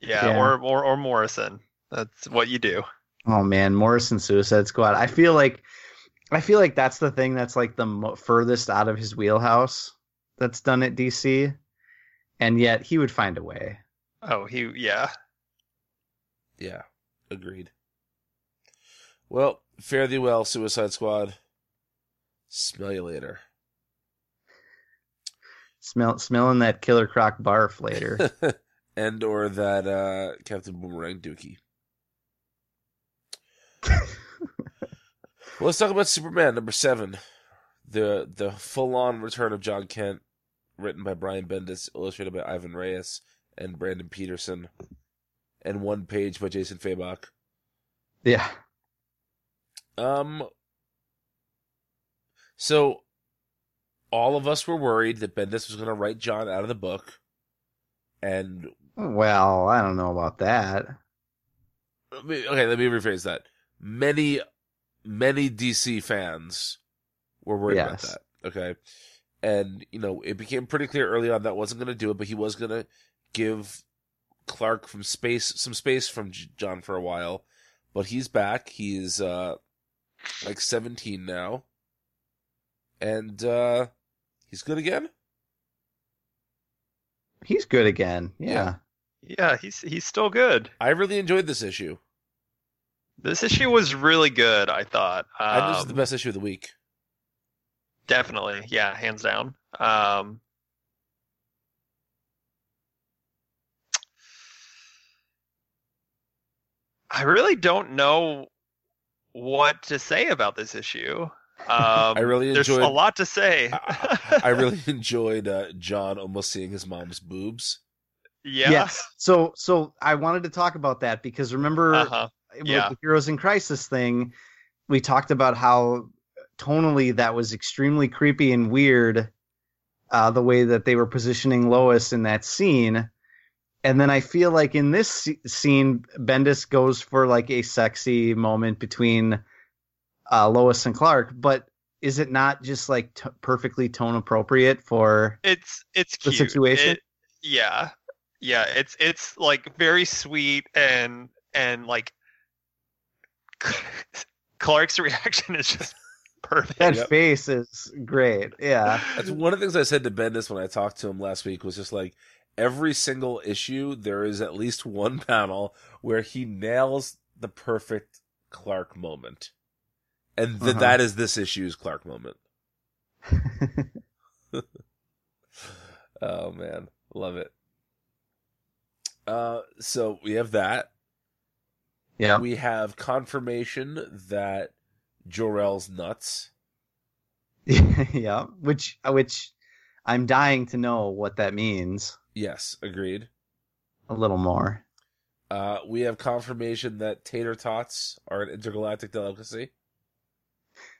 Yeah, Yeah. or or or Morrison. That's what you do. Oh man, Morrison Suicide Squad. I feel like I feel like that's the thing that's like the mo- furthest out of his wheelhouse that's done at DC, and yet he would find a way. Oh, he yeah. Yeah, agreed. Well, fare thee well, Suicide Squad. Smell you later. Smell smelling that Killer Croc barf later. [LAUGHS] and or that uh, Captain Boomerang Dookie. [LAUGHS] well, let's talk about Superman number seven, the the full on return of Jon Kent, written by Brian Bendis, illustrated by Ivan Reyes and Brandon Peterson, and one page by Jason Fabok. yeah. Um. So, all of us were worried that Bendis was going to write John out of the book, and Well, I don't know about that. okay, let me rephrase that. Many, many DC fans were worried about that. Okay, and you know it became pretty clear early on that wasn't going to do it, but he was going to give Clark from space some space from J- Jon for a while. But he's back. He's uh like seventeen now, and uh he's good again. He's good again. Yeah. Yeah, he's he's still good. I really enjoyed this issue. This issue was really good, I thought. I think this is the Um, best issue of the week. Definitely, yeah, hands down. Um, I really don't know what to say about this issue. [LAUGHS] Um, I really there's enjoyed- a lot to say. I, I really [LAUGHS] enjoyed uh, Jon almost seeing his mom's boobs. yeah. Yes. So so I wanted to talk about that because remember Uh-huh. With yeah. the Heroes in Crisis thing, we talked about how tonally that was extremely creepy and weird, uh, the way that they were positioning Lois in that scene. And then I feel like in this scene, Bendis goes for like a sexy moment between uh, Lois and Clark, but is it not just like t- perfectly tone appropriate for? It's it's The cute. situation? It- yeah. Yeah, it's it's like very sweet and and like [LAUGHS] Clark's reaction is just perfect. That Yep. face is great. Yeah. That's one of the things I said to Bendis when I talked to him last week was just like every single issue there is at least one panel where he nails the perfect Clark moment. And th- Uh-huh. that is this issue's Clark moment. [LAUGHS] Oh man, love it. Uh so we have that. Yeah. We have confirmation that Jor-El's nuts. [LAUGHS] yeah, which which I'm dying to know what that means Yes, agreed. a little more. Uh, we have confirmation that tater tots are an intergalactic delicacy.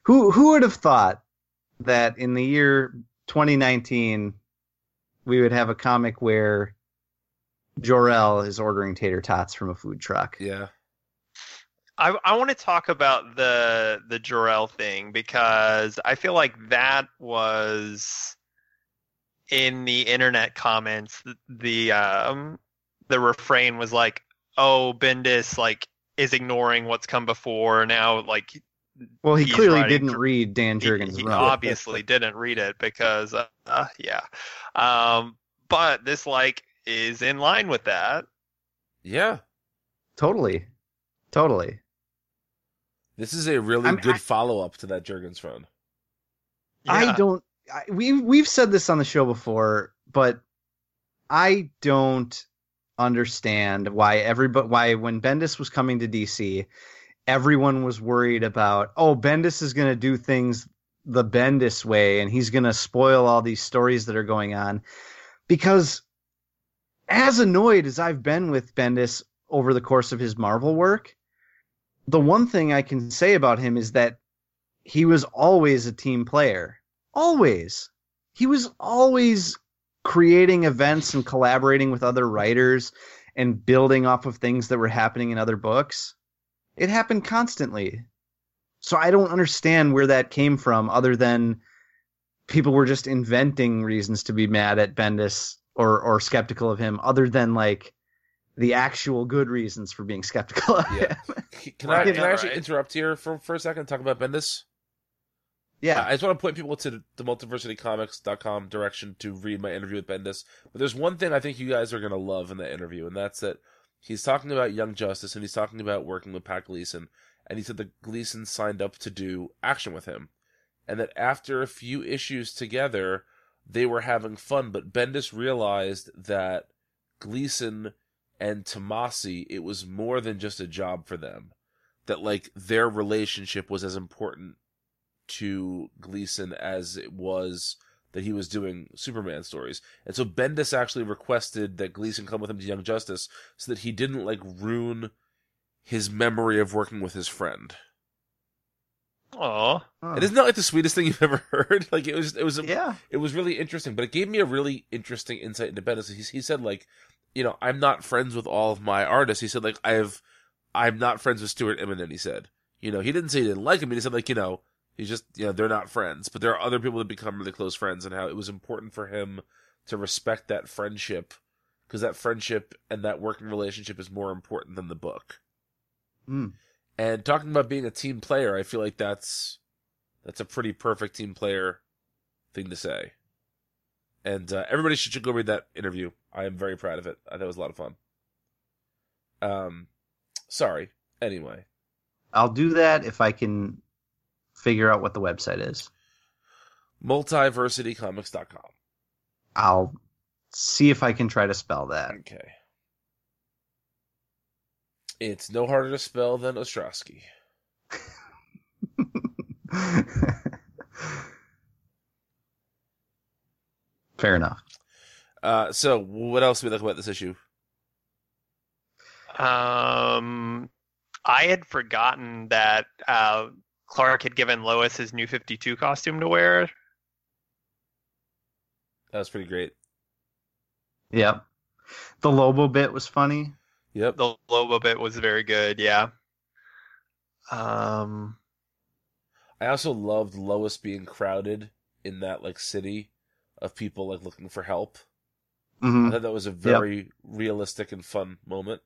Who who would have thought that in the year 2019 we would have a comic where Jor-El is ordering tater tots from a food truck? Yeah. I I want to talk about the the Jor-El thing because I feel like that was in the internet comments the, the um the refrain was like oh Bendis like is ignoring what's come before now like Well, he clearly writing didn't read Dan Jurgens' he run. obviously [LAUGHS] didn't read it because uh, uh, yeah um but this like is in line with that Yeah. Totally, totally. This is a really I'm- good follow up to that Jurgens run. I don't. I, we we've said this on the show before, but I don't understand why everybody why when Bendis was coming to DC, everyone was worried about oh Bendis is going to do things the Bendis way and he's going to spoil all these stories that are going on because as annoyed as I've been with Bendis over the course of his Marvel work, the one thing I can say about him is that he was always a team player. Always. He was always creating events and collaborating with other writers and building off of things that were happening in other books. It happened constantly. So I don't understand where that came from other than people were just inventing reasons to be mad at Bendis or or skeptical of him other than like the actual good reasons for being skeptical of Yeah. him. Can I, Right, can I actually right. interrupt here for, for a second and talk about Bendis? yeah. I just want to point people to the multiversitycomics.com direction to read my interview with Bendis. But there's one thing I think you guys are going to love in that interview, and that's that he's talking about Young Justice and he's talking about working with Pat Gleason. And he said that Gleason signed up to do action with him. And that after a few issues together, they were having fun. But Bendis realized that Gleason and Tomasi, it was more than just a job for them. That, like, their relationship was as important to Gleason as it was that he was doing Superman stories. And so Bendis actually requested that Gleason come with him to Young Justice so that he didn't like ruin his memory of working with his friend. Aw. Oh. And isn't that like the sweetest thing you've ever [LAUGHS] heard? Like it was it was a, yeah. it was really interesting, but it gave me a really interesting insight into Bendis. He, he said like, you know, I'm not friends with all of my artists. He said like I have I'm not friends with Stuart Immonen, he said. You know, he didn't say he didn't like him, he said like, you know, He's just, you know, they're not friends, but there are other people that become really close friends, and how it was important for him to respect that friendship because that friendship and that working relationship is more important than the book. Hmm. And talking about being a team player, I feel like that's that's a pretty perfect team player thing to say. And uh, everybody should go read that interview. I am very proud of it. I thought it was a lot of fun. Um, sorry. Anyway, I'll do that if I can figure out what the website is. multiversitycomics.com. I'll see if I can try to spell that. Okay. It's no harder to spell than Ostrowski. [LAUGHS] Fair enough. Uh, so what else do we like about this issue? Um, I had forgotten that uh, Clark had given Lois his new 52 costume to wear. That was pretty great. Yep. The Lobo bit was funny. Yep. The Lobo bit was very good, yeah. Um, I also loved Lois being crowded in that like city of people like looking for help. I hmm thought that was a very realistic and fun moment.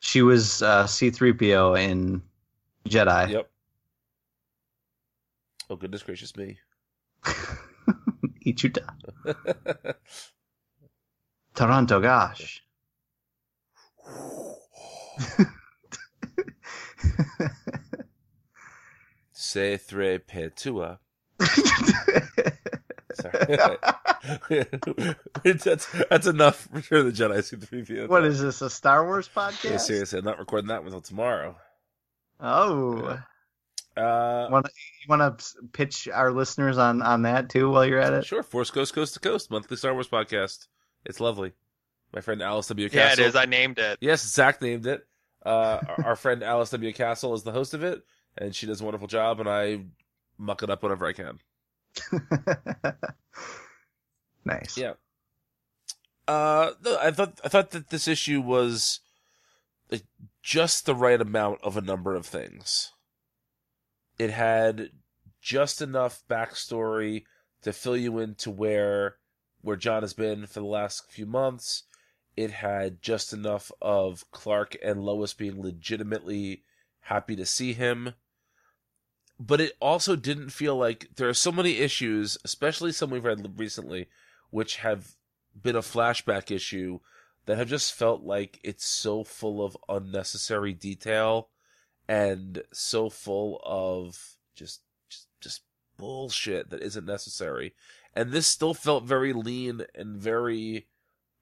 She was uh, C3PO in Jedi. Yep. Oh goodness gracious me. [LAUGHS] Ichuta. [LAUGHS] Toronto, gosh. [LAUGHS] Se tre petua. Sorry. [LAUGHS] that's that's enough for sure. The Jedi C3PO. what is this, a Star Wars podcast? Yeah, seriously, I'm not recording that until tomorrow. Oh. Uh, Want to you want to pitch our listeners on on that too while you're at it? sure. Force Coast Coast to Coast, monthly Star Wars podcast. It's lovely. My friend Alice W. yeah, it Castle. is. I named it. Yes, Zach named it. Uh, our, our friend Alice W. Castle is the host of it, and she does a wonderful job, and I muck it up whenever I can. [LAUGHS] nice. Yeah. Uh, I thought I thought that this issue was just the right amount of a number of things. It had just enough backstory to fill you into where where Jon has been for the last few months. It had just enough of Clark and Lois being legitimately happy to see him. But it also didn't feel like there are so many issues, especially some we've read recently, which have been a flashback issue that have just felt like it's so full of unnecessary detail and so full of just just just bullshit that isn't necessary. And this still felt very lean and very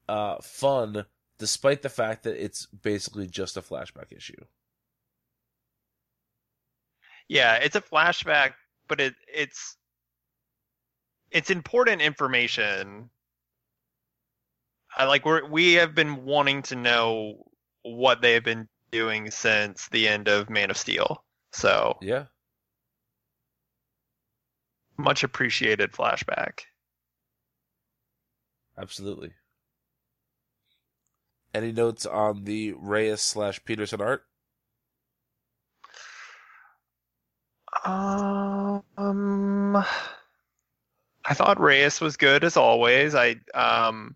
uh fun despite the fact that it's basically just a flashback issue. Yeah, it's a flashback, but it it's it's important information. I like we're we have been wanting to know what they have been doing since the end of Man of Steel. So Yeah. much appreciated flashback. Absolutely. Any notes on the Reyes slash Peterson art? Um, I thought Reyes was good as always. I um,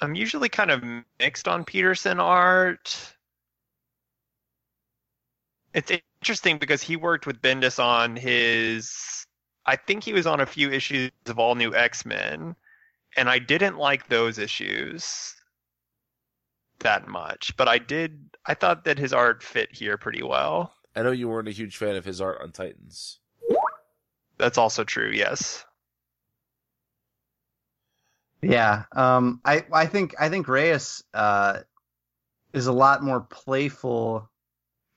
I'm usually kind of mixed on Peterson art. It's interesting because he worked with Bendis on his. I think he was on a few issues of All New X Men, and I didn't like those issues that much. But I did. I thought that his art fit here pretty well. I know you weren't a huge fan of his art on Titans. That's also true. Yes. Yeah, um, I I think I think Reyes uh, is a lot more playful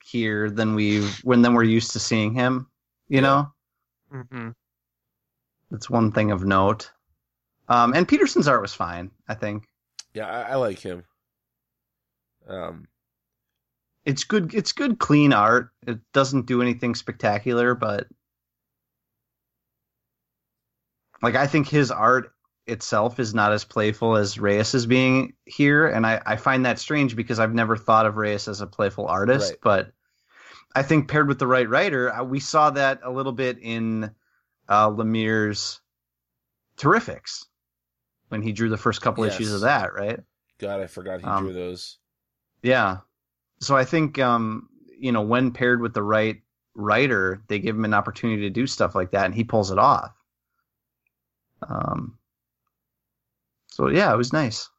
here than we when than we're used to seeing him. You Yeah. know, hmm that's one thing of note. Um, and Peterson's art was fine. I think Yeah, I, I like him. Um, it's good. It's good, clean art. It doesn't do anything spectacular, but like I think his art itself is not as playful as Reyes is being here, and I, I find that strange because I've never thought of Reyes as a playful artist, Right. but I think paired with the right writer, uh, we saw that a little bit in uh, Lemire's Terrifics when he drew the first couple Yes. issues of that, right? God, I forgot he Um, drew those. Yeah. So I think um, you know, when paired with the right writer, they give him an opportunity to do stuff like that and he pulls it off. Um So yeah, it was nice.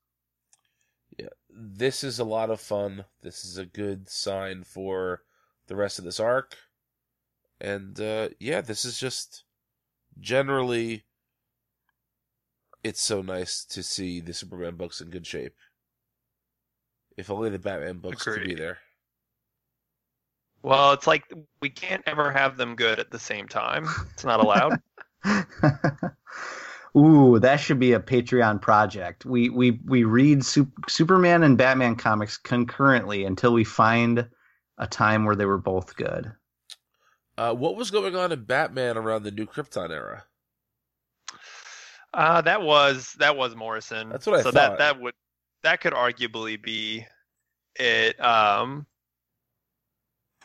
Yeah, this is a lot of fun. This is a good sign for the rest of this arc. And uh, yeah, this is just generally it's so nice to see the Superman books in good shape. If only the Batman books could be there. Well, it's like we can't ever have them good at the same time. It's not allowed. [LAUGHS] [LAUGHS] Ooh, that should be a Patreon project. We we we read Sup- Superman and Batman comics concurrently until we find a time where they were both good. Uh, what was going on in Batman around the new Krypton era? Uh, that was that was Morrison. That's what I so thought. that that would that could arguably be it. Um,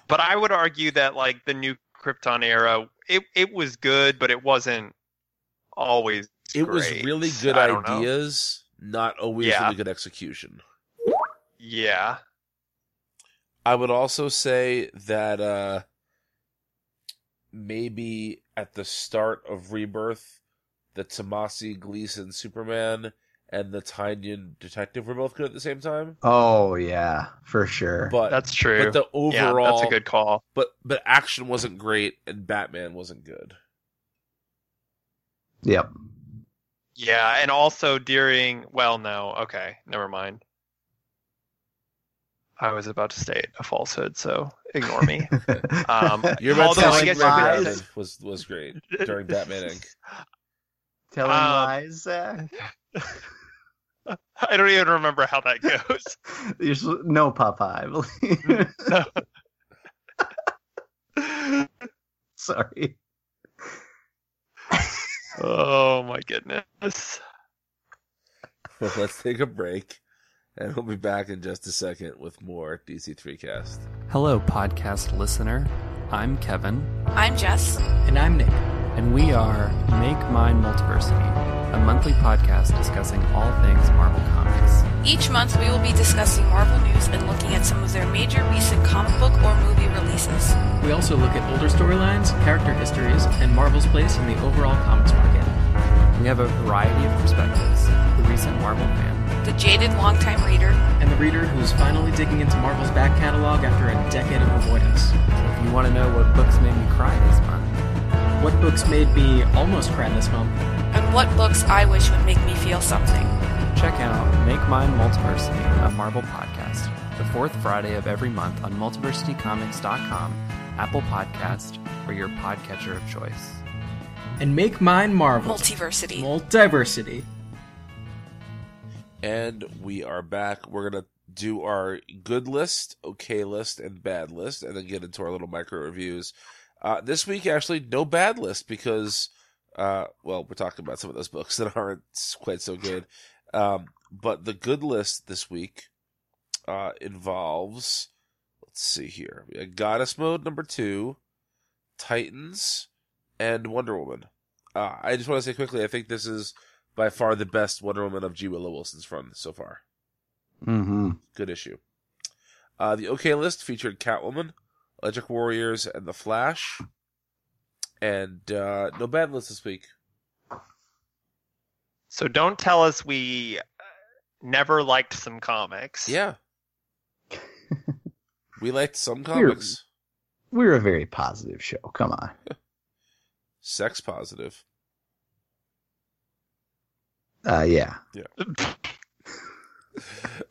but I would argue that like the new Krypton era, it it was good, but it wasn't always. It was really good I don't know. ideas, not always Yeah. really good execution. Yeah. I would also say that uh maybe at the start of Rebirth, the Tomasi Gleason Superman and the Tynion Detective were both good at the same time. Oh yeah, for sure. But That's true. but the yeah, overall that's a good call. but but action wasn't great and Batman wasn't good. yep. Yeah, and also during well, no, okay, never mind. I was about to state a falsehood, so ignore me. [LAUGHS] Um, You're about Although to I guess you Red was was great during Batman Inc. [LAUGHS] Telling Um, lies, Zach. [LAUGHS] I don't even remember how that goes. [LAUGHS] There's no Popeye, I [LAUGHS] believe. [LAUGHS] Sorry. oh my goodness. Well, let's take a break, and we'll be back in just a second with more DC3 Cast. Hello, podcast listener. I'm Kevin, I'm Jess. and I'm Nick, and we are Make Mine Multiversity, a monthly podcast discussing all things Marvel Comics. Each month we will be discussing Marvel news and looking at some of their major recent comic book or movie releases. We also look at older storylines, character histories, and Marvel's place in the overall comics market. We have a variety of perspectives the recent Marvel fan, The jaded longtime reader, And the reader who's finally digging into Marvel's back catalog after a decade of avoidance. if you want to know what books made me cry this month. What books made me almost cry this month? And what books I wish would make me feel something. Check out Make Mine Multiversity, a Marvel podcast, the fourth Friday of every month on multiversitycomics.com, Apple Podcast, or your podcatcher of choice. And make mine Marvel. Multiversity. Multiversity. And we are back. We're gonna do our good list, okay list, and bad list, and then get into our little micro reviews. Uh, this week, actually, no bad list because, uh, well, we're talking about some of those books [LAUGHS] that aren't quite so good. Um, but the good list this week uh, involves, let's see here, we got Goddess Mode number two, Titans, and Wonder Woman. Uh, I just want to say quickly, I think this is by far the best Wonder Woman of G. Willow Wilson's run so far. Mm-hmm. Good issue. Uh, the OK list featured Catwoman, Electric Warriors, and The Flash. And uh, no bad list this week. So don't tell us we uh, never liked some comics. Yeah. [LAUGHS] we liked some comics. We're a very positive show. Come on. [LAUGHS] Sex positive. Uh, yeah. Yeah. [LAUGHS]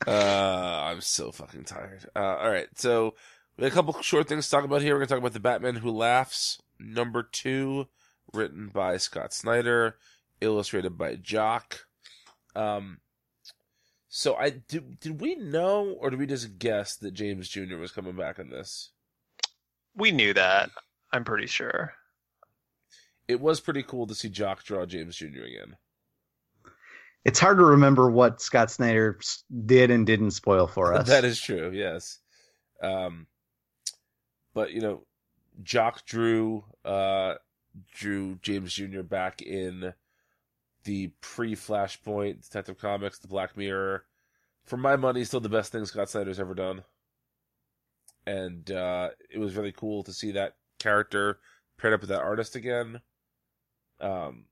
uh, I'm so fucking tired. Uh, all right, so we have a couple short things to talk about here. We're gonna talk about the Batman Who Laughs, number two, written by Scott Snyder, illustrated by Jock. Um, so I did. Did we know, or did we just guess that James Jr. was coming back in this? We knew that. I'm pretty sure. It was pretty cool to see Jock draw James Jr. again. It's hard to remember what Scott Snyder did and didn't spoil for [LAUGHS] us. that is true. Yes. Um, but you know, Jock drew uh drew James Jr. back in the pre-Flashpoint Detective Comics, the Black Mirror. For my money, still the best thing Scott Snyder's ever done. And uh, it was really cool to see that character paired up with that artist again. Um,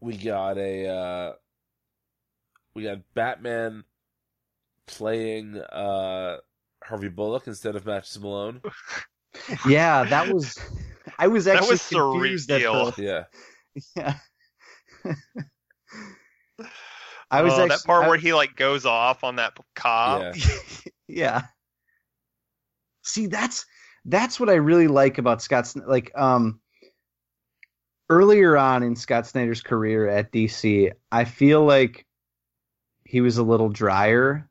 we got a uh, we got Batman playing uh, Harvey Bullock instead of Matthew Malone. [LAUGHS] yeah, that was. I was That actually was confused at surreal. the- Yeah, [LAUGHS] Yeah. I was oh, actually, that part I- where he like goes off on that cop. yeah. [LAUGHS] yeah. See, that's that's what I really like about Scott's Like, um, earlier on in Scott Snyder's career at DC, I feel like he was a little drier.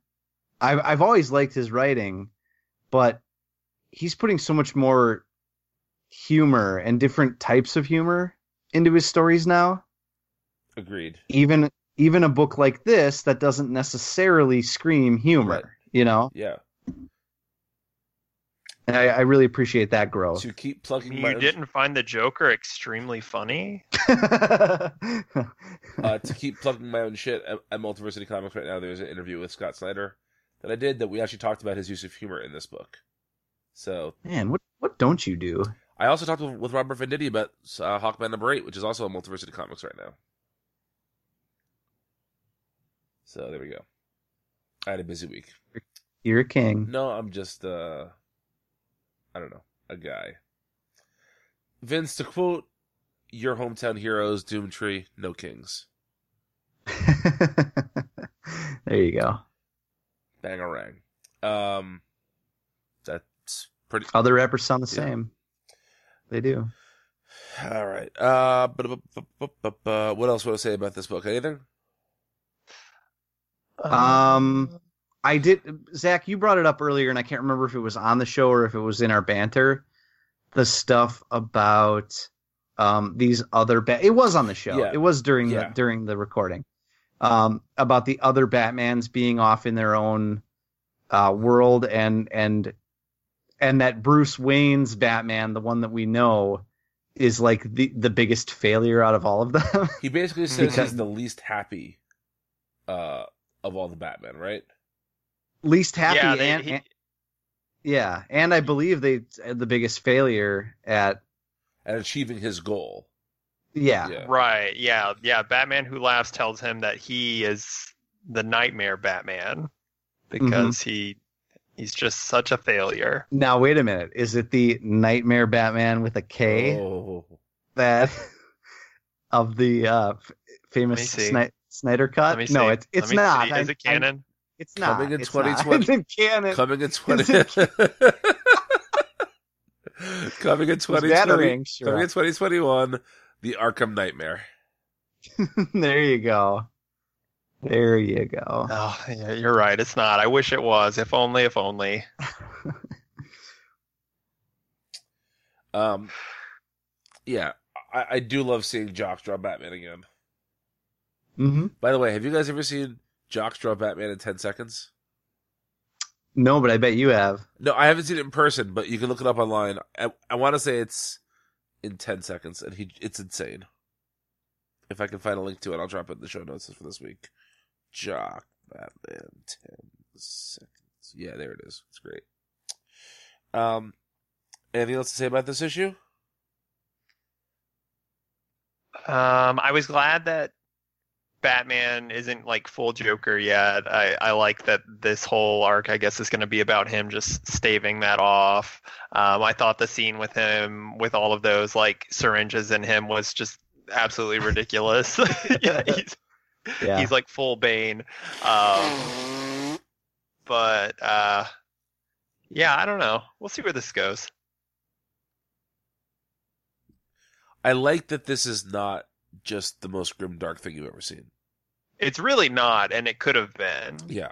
I've I've always liked his writing, but he's putting so much more humor and different types of humor into his stories now Agreed. even even a book like this that doesn't necessarily scream humor Right. you know Yeah. and I, I really appreciate that growth To keep plugging You my didn't find the Joker extremely funny? [LAUGHS] uh, to keep plugging my own shit at, at Multiversity Comics right now. There's an interview with Scott Snyder that I did that we actually talked about his use of humor in this book. So man what what don't you do I also talked with, with Robert Venditti about uh, Hawkman number eight, which is also on Multiversity Comics right now. So there we go. I had a busy week. you're a king No, I'm just uh I don't know, a guy. Vince, to quote your hometown heroes, Doomtree, no kings. [LAUGHS] there you go Bangarang. Um that's pretty other rappers sound the Yeah. same they do all right. Uh what else would I say about this book? Anything? um i did zach you brought it up earlier and i can't remember if it was on the show or if it was in our banter the stuff about um these other ba- it was on the show Yeah. it was during Yeah. the during the recording um about the other batmans being off in their own uh world and and and that bruce wayne's batman the one that we know is like the the biggest failure out of all of them [LAUGHS] He basically says Because- he's the least happy uh of all the Batman, right? least happy yeah, they, and, he, and- yeah and i believe they the biggest failure at And achieving his goal. Yeah Yeah. right. Yeah, yeah. Batman Who Laughs tells him that he is the Nightmare Batman because Mm-hmm. he he's just such a failure. Now wait a minute. Is it the Nightmare Batman with a K Oh. that [LAUGHS] of the uh, f- famous Let me see. Sni- Snyder cut? Let me No, it's it's Let me not. see. Is it I- canon? it's not. Coming in It's 2020. [LAUGHS] It's in canon. Coming in twenty. Is it- coming in twenty that a twenty. ring? Sure. Coming in twenty twenty one. The Arkham Nightmare. [LAUGHS] there you go. There you go. Oh, yeah, you're right. It's not. I wish it was. If only. If only. [LAUGHS] Um, yeah, I, I do love seeing Jocks draw Batman again. hmm By the way, have you guys ever seen Jocks draw Batman in ten seconds? No, but I bet you have. No, I haven't seen it in person, but you can look it up online. I, I want to say it's in ten seconds, and he it's insane. If I can find a link to it, I'll drop it in the show notes for this week. Jock Batman, ten seconds. Yeah, there it is. It's great. Um, anything else to say about this issue? Um, I was glad that Batman isn't like full Joker yet. I, I like that this whole arc, I guess, is going to be about him just staving that off. Um, I thought the scene with him, with all of those like syringes in him, was just absolutely ridiculous. [LAUGHS] yeah, [LAUGHS] he's, Yeah. he's like full Bane. Um, but uh, yeah, I don't know. We'll see where this goes. I like that this is not just the most grim dark thing you've ever seen. It's really not, and it could have been. Yeah.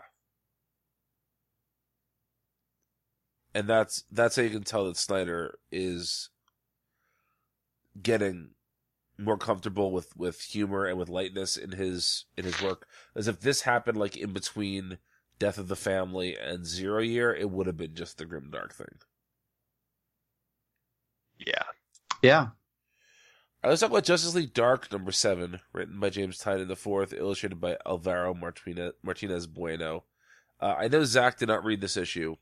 And that's that's how you can tell that Snyder is getting more comfortable with, with humor and with lightness in his in his work. As if this happened like in between Death of the Family and Zero Year, it would have been just the grim dark thing. Yeah. yeah. All right, let's talk about Justice League Dark number seven, written by James Tynion the fourth, illustrated by Alvaro Martinez, Martinez Bueno. Uh, I know Zach did not read this issue,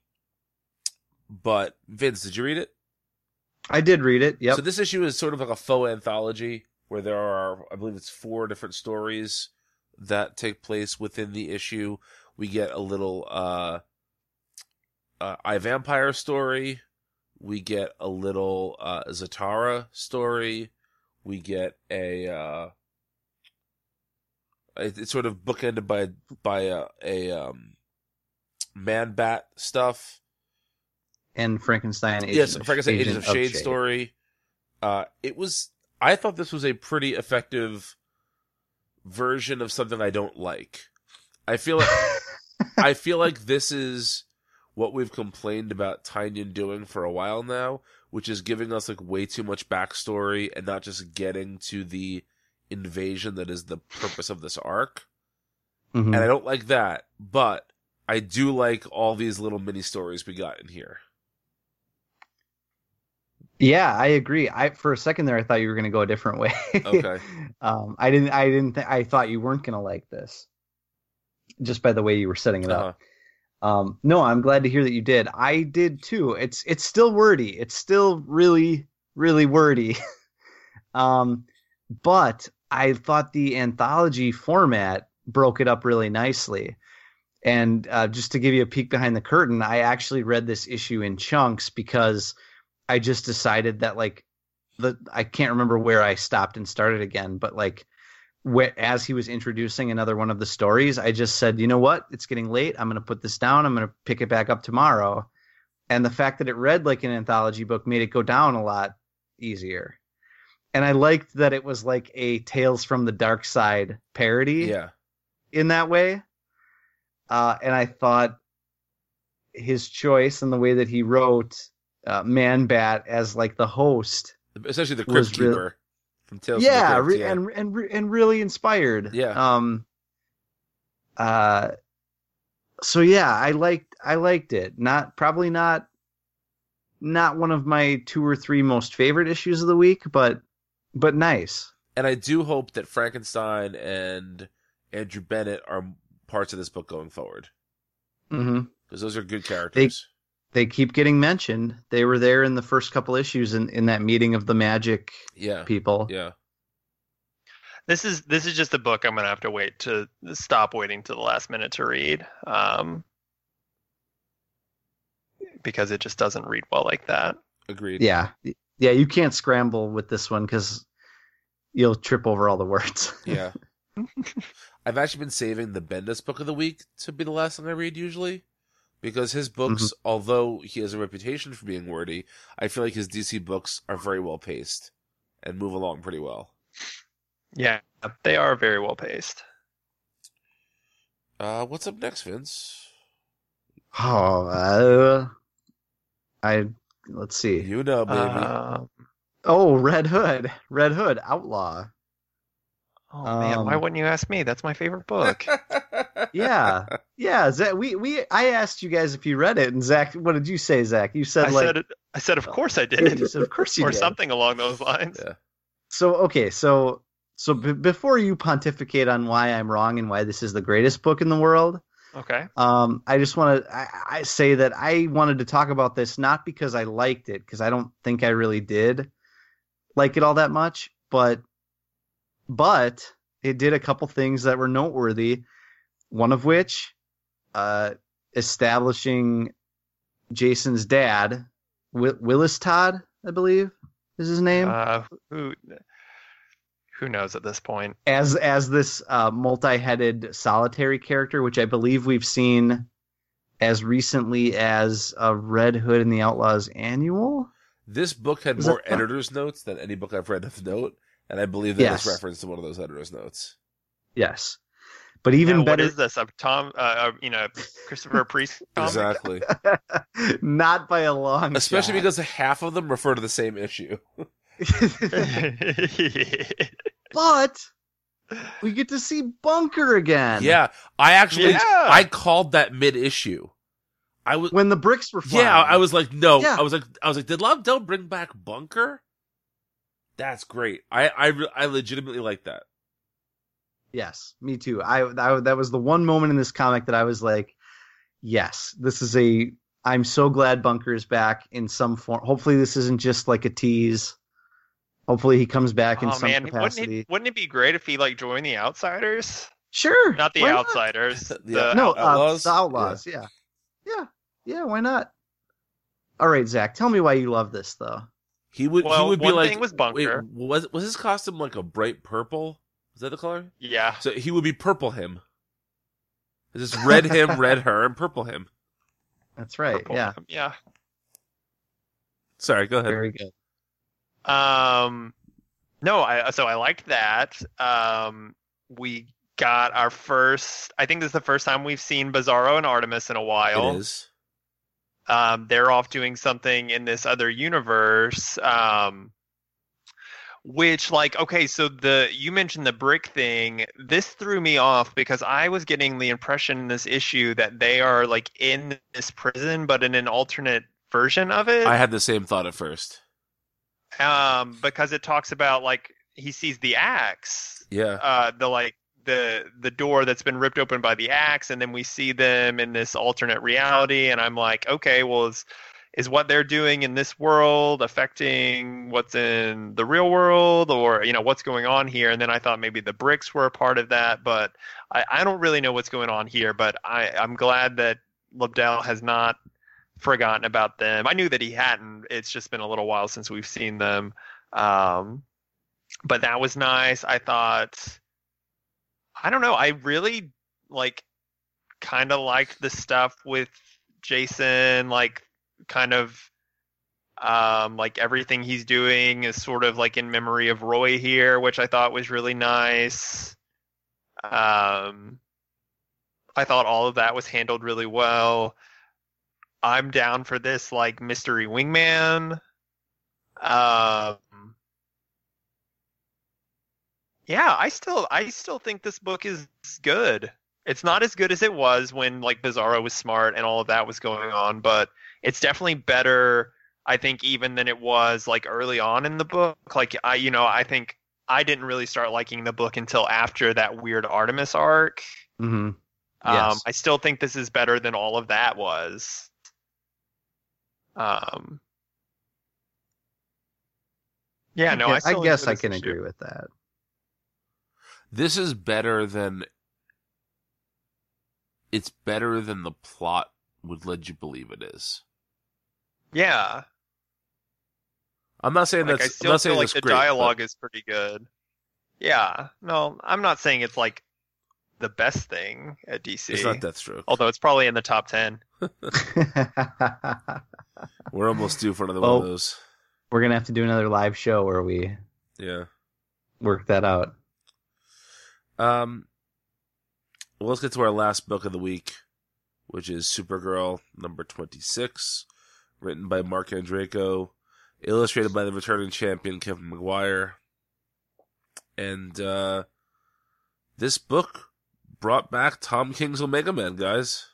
but Vince, did you read it? I did read it. Yep. So this issue is sort of like a faux anthology where there are, I believe it's four different stories that take place within the issue. We get a little uh, uh, I Vampire story. We get a little uh, Zatara story. We get a. Uh, it's sort of bookended by by a, a um, man bat stuff. and Frankenstein. Agent yes, Frankenstein Agents Agent of Shade story. Uh, it was. I thought this was a pretty effective version of something I don't like. I feel like [LAUGHS] I feel like this is what we've complained about Tynion doing for a while now, which is giving us like way too much backstory and not just getting to the invasion that is the purpose of this arc. Mhm. And I don't like that, but I do like all these little mini stories we got in here. Yeah, I agree. I for a second there, I thought you were going to go a different way. Okay. [LAUGHS] um, I didn't. I didn't. Th- I thought you weren't going to like this, just by the way you were setting it Uh-huh. up. Um, no, I'm glad to hear that you did. I did too. It's it's still wordy. It's still really really wordy. [LAUGHS] um, but I thought the anthology format broke it up really nicely. And uh, just to give you a peek behind the curtain, I actually read this issue in chunks because I just decided that like the I can't remember where I stopped and started again, but like wh- as he was introducing another one of the stories, I just said, you know what, it's getting late. I'm going to put this down. I'm going to pick it back up tomorrow. And the fact that it read like an anthology book made it go down a lot easier. And I liked that it was like a Tales from the Dark Side parody Yeah. in that way. Uh, and I thought his choice and the way that he wrote uh, Man Bat as like the host, Essentially the Crypt Keeper from Tales yeah, Crypt, re- yeah. and and re- and really inspired. Yeah. Um. Uh. So yeah, I liked I liked it. Not probably not not one of my two or three most favorite issues of the week, but but nice. And I do hope that Frankenstein and Andrew Bennett are parts of this book going forward Mm-hmm. because those are good characters. They keep getting mentioned. They were there in the first couple issues in in that meeting of the magic yeah. people. Yeah. This is this is just a book I'm gonna have to wait to stop waiting to the last minute to read, um, because it just doesn't read well like that. Agreed. Yeah. Yeah, you can't scramble with this one because you'll trip over all the words. Yeah. [LAUGHS] I've actually been saving the Bendis book of the week to be the last thing I read usually. Because his books, Mm-hmm. although he has a reputation for being wordy, I feel like his DC books are very well paced and move along pretty well. Yeah, they are very well paced. Uh, what's up next, Vince? Oh, uh, I let's see. You know, baby. Uh, Oh, Red Hood, Red Hood, Outlaw. Oh man, why Um, wouldn't you ask me? That's my favorite book. [LAUGHS] Yeah, yeah. Zach, we we I asked you guys if you read it, and Zach, what did you say, Zach? You said I like said. I said, of course I Yeah, you did, said, of course you or did. something along those lines. Yeah. So okay, so So b- before you pontificate on why I'm wrong and why this is the greatest book in the world, Okay. um, I just want to I, I say that I wanted to talk about this not because I liked it, because I don't think I really did like it all that much, but but it did a couple things that were noteworthy. One of which, uh, establishing Jason's dad, Wi- Willis Todd, I believe, is his name. Uh, who who knows at this point? as as this uh, multi-headed solitary character, which I believe we've seen as recently as uh, Red Hood and the Outlaws Annual. This book had Was more that- editor's notes than any book I've read of note, and I believe that Yes. is referenced to one of those editor's notes. Yes, but even Now, better, What is this? A Tom? Uh, uh, you know, Christopher Priest. [LAUGHS] Exactly. [LAUGHS] not by a long, Especially shot. because half of them refer to the same issue. [LAUGHS] but we get to see Bunker again. yeah, I actually Yeah. I called that mid issue. I was when the bricks were flying. yeah, I was like no, Yeah. I was like I was like did Lobdell bring back Bunker? That's great. I I I legitimately like that. Yes, me too. I, I that was the one moment in this comic that I was like, yes, this is a. I'm so glad Bunker is back in some form. Hopefully, this isn't just like a tease. Hopefully, he comes back in oh some man, wouldn't capacity. it, wouldn't it be great if he like joined the Outsiders? Sure, Not the why Outsiders. [LAUGHS] The the No, Outlaws? Uh, the Outlaws. Yeah. yeah, yeah. Why not? All right, Zach, tell me why you love this though. He would he Well, would be one like thing was wait, Bunker. was was his costume like a bright purple? Is that the color? Yeah. So he would be purple him. This is red him, [LAUGHS] red her, and purple him. That's right. Purple. Yeah, Yeah. Sorry, go ahead. very good. Um, no, I so I liked that. Um, we got our first. I think this is the first time we've seen Bizarro and Artemis in a while. It is. Um, they're off doing something in this other universe. Um, which like okay, so the you mentioned the brick thing. This threw me off because I was getting the impression in this issue that they are like in this prison, but in an alternate version of it. I had the same thought at first. um, because it talks about like he sees the axe, Yeah. uh, the like the the door that's been ripped open by the axe, and then we see them in this alternate reality, and I'm like, okay, well, is is what they're doing in this world affecting what's in the real world, or you know what's going on here? And then I thought maybe the bricks were a part of that, but I, I don't really know what's going on here. But I I'm glad that Lobdell has not forgotten about them. I knew that he hadn't. It's just been a little while since we've seen them. Um, but that was nice. I thought, I don't know. I really like kind of liked the stuff with Jason, like kind of um like everything he's doing is sort of like in memory of Roy here, which I thought was really nice. Um I thought all of that was handled really well. I'm down for this like mystery wingman. Um Yeah, I still I still think this book is good. It's not as good as it was when like Bizarro was smart and all of that was going on, but it's definitely better I think even than it was like early on in the book. Like I you know, I think I didn't really start liking the book until after that weird Artemis arc. hmm Um, Yes. I still think this is better than all of that was. Um, yeah, no, I, I, guess I can issue. agree with that. This is better than. It's better than the plot would let you believe it is. Yeah, I'm not saying like that's. I I'm still not saying feel like that's the great, but- dialogue is pretty good. Yeah, no, I'm not saying it's like the best thing at DC. It's not Deathstroke. Although it's probably in the top ten. [LAUGHS] [LAUGHS] We're almost due for another one Oh. of those. We're gonna have to do another live show where we Yeah. work that out. Um. Well, let's get to our last book of the week, which is Supergirl number twenty-six, written by Marc Andreyko, illustrated by the returning champion Kevin Maguire, and uh, this book brought back Tom King's Omega Man, guys.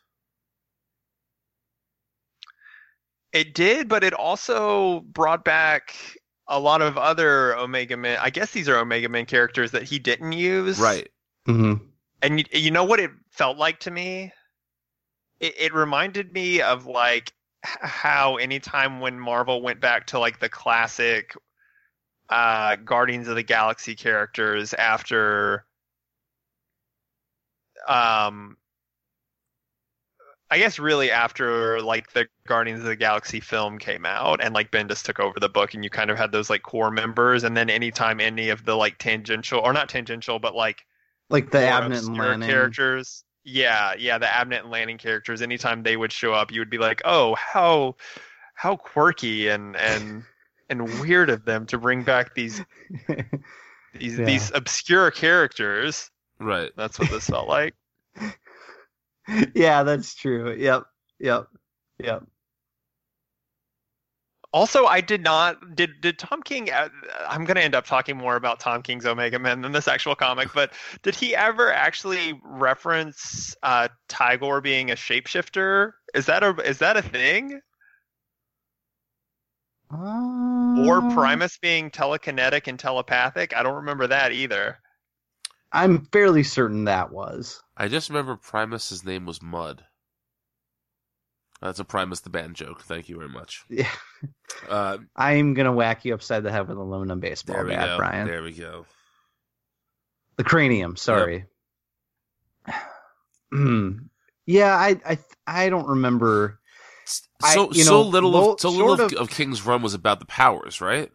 It did, but it also brought back a lot of other Omega Men. I guess these are Omega Men characters that he didn't use. Right. Hmm And you, you know what it felt like to me? It, it reminded me of like how anytime when Marvel went back to like the classic uh, Guardians of the Galaxy characters after um I guess really after like the Guardians of the Galaxy film came out and like Bendis took over the book and you kind of had those like core members and then anytime any of the like tangential or not tangential but like Like the more Abnett and obscure Lanning. characters. Yeah, yeah, the Abnett and Lanning characters. Anytime they would show up, you would be like, "Oh, how how quirky and and [LAUGHS] and weird of them to bring back these [LAUGHS] these Yeah. these obscure characters." Right. That's what this felt like. [LAUGHS] yeah, that's true. Yep. Yep. Yep. Also, I did not did did Tom King. uh, I'm going to end up talking more about Tom King's Omega Men than this actual comic, but did he ever actually reference uh, Tigorr being a shapeshifter? Is that a is that a thing? Or Uh, Primus being telekinetic and telepathic? I don't remember that either. I'm fairly certain that was. I just remember Primus's name was Mud. That's a Primus the band joke. Thank you very much. [LAUGHS] Yeah. Uh, I'm gonna whack you upside the head with an aluminum baseball there we bat, go. Brian. There we go. The cranium. Sorry. [CLEARS THROAT] yeah, I, I, I don't remember. I- So you so know, little lo- of, so little of, of- of King's Run was about the powers, right?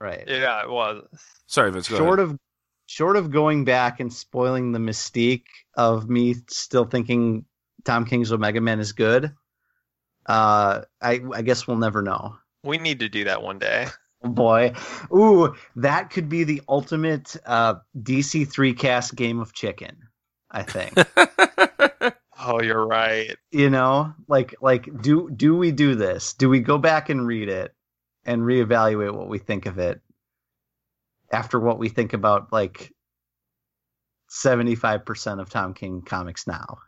Right. Yeah, it was. Sorry, Vince. Go short ahead. of short of going back and spoiling the mystique of me still thinking Tom King's Omega Man is good. Uh, I I guess we'll never know. We need to do that one day. Oh boy, ooh, that could be the ultimate uh, DC three cast game of chicken. I think [LAUGHS] Oh, you're right. you know, like like do do we do this? Do we go back and read it and reevaluate what we think of it after what we think about like seventy five percent of Tom King comics now?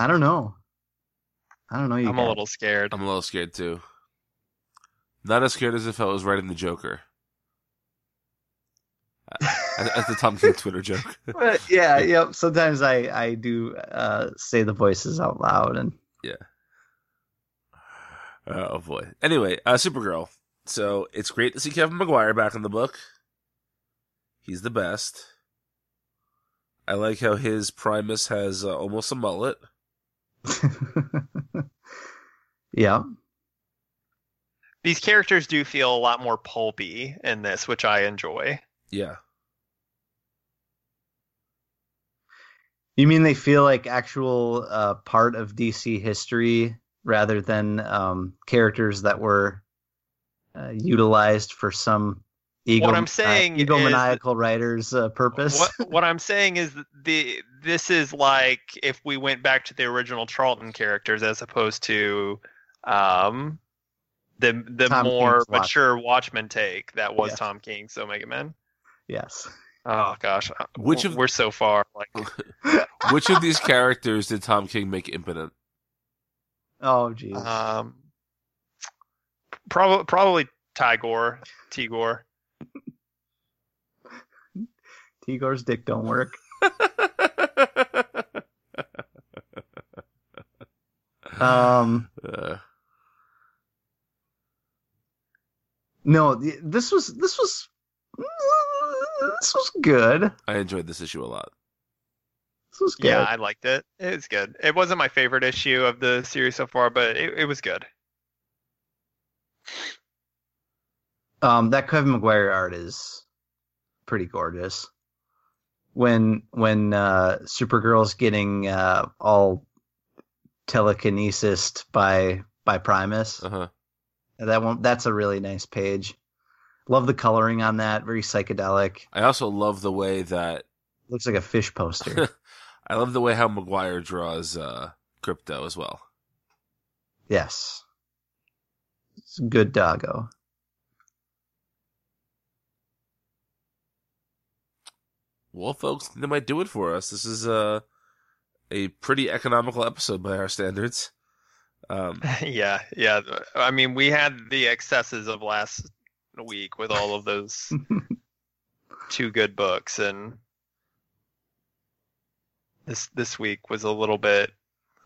I don't know. I don't know. You I'm a little scared. I'm a little scared too. Not as scared as if I was writing the Joker. That's the Tom King Twitter joke. [LAUGHS] [LAUGHS] But yeah, yep. Sometimes I I do uh, say the voices out loud, and Yeah. oh boy. Anyway, uh, Supergirl. So it's great to see Kevin Maguire back in the book. He's the best. I like how his Primus has uh, almost a mullet. [LAUGHS] yeah, These characters do feel a lot more pulpy in this, which I enjoy. Yeah. you mean they feel like actual uh, part of DC history rather than um, characters that were uh, utilized for some ego [LAUGHS] What I'm saying is- egomaniacal writer's uh, purpose. What what I'm saying is the this is like if we went back to the original Charlton characters as opposed to um the the Tom more King's Watchmen. mature Watchmen take that was Yes. Tom King's Omega Man. Yes. Oh gosh, uh, Which of- we're so far like [LAUGHS] Which of these characters did Tom King make impotent? Oh, geez. um probably probably Tigorr Tigorr. [LAUGHS] Tigorr's dick don't work. [LAUGHS] Um, Uh, no, this was this was this was good. I enjoyed this issue a lot. This was good. Yeah, I liked it. It was good. It wasn't my favorite issue of the series so far, but it, it was good. Um, that Kevin Maguire art is pretty gorgeous. When when uh, Supergirl's getting uh, all telekinesis by by Primus, Uh huh. that one that's a really nice page. Love the coloring on that, very psychedelic. I also love the way that Looks like a fish poster. [LAUGHS] I love the way how Maguire draws uh, Krypto as well. yes, it's good doggo. Well, folks, that might do it for us. This is uh, a pretty economical episode by our standards. Um, [LAUGHS] yeah, yeah. I mean, we had the excesses of last week with all of those [LAUGHS] two good books, and this this week was a little bit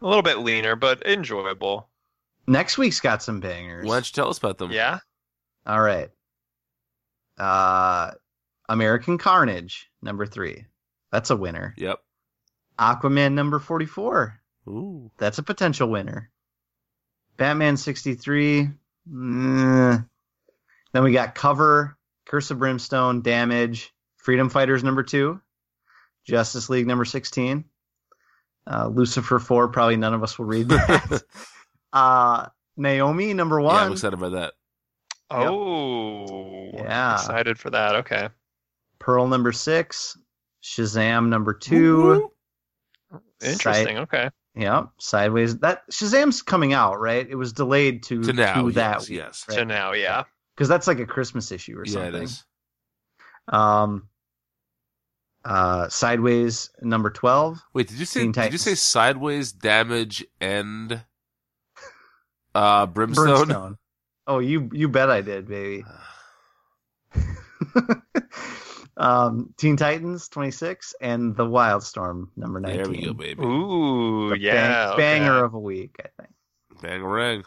a little bit leaner, but enjoyable. Next week's got some bangers. why don't you tell us about them? Yeah. All right. Uh, American Carnage number three. That's a winner. Yep. Aquaman number forty-four. Ooh. That's a potential winner. Batman 63. mm. Then we got Cover, Curse of Brimstone, Damage, Freedom Fighters number two, Justice League number 16, uh, Lucifer 4. Probably none of us will read that. [LAUGHS] uh, Naomi number one. Yeah, I'm one, excited about that. Yep. Oh. Yeah. Excited for that. Okay. Pearl number six, Shazam number two. Interesting. Okay. Yeah, Sideways. That Shazam's coming out, right? It was delayed to, To now, that yes, yes. right? So now, yeah. because that's like a Christmas issue or Yeah, something. it is. Um, uh, Sideways number twelve. Wait, did you say Teen did you say sideways damage and uh brimstone? Brimstone. Oh, you you bet I did, baby. [SIGHS] [LAUGHS] um, Teen Titans twenty six and the Wildstorm number nineteen. There we go, baby. Ooh, The yeah. bang- banger of a week, I think. Bangarang.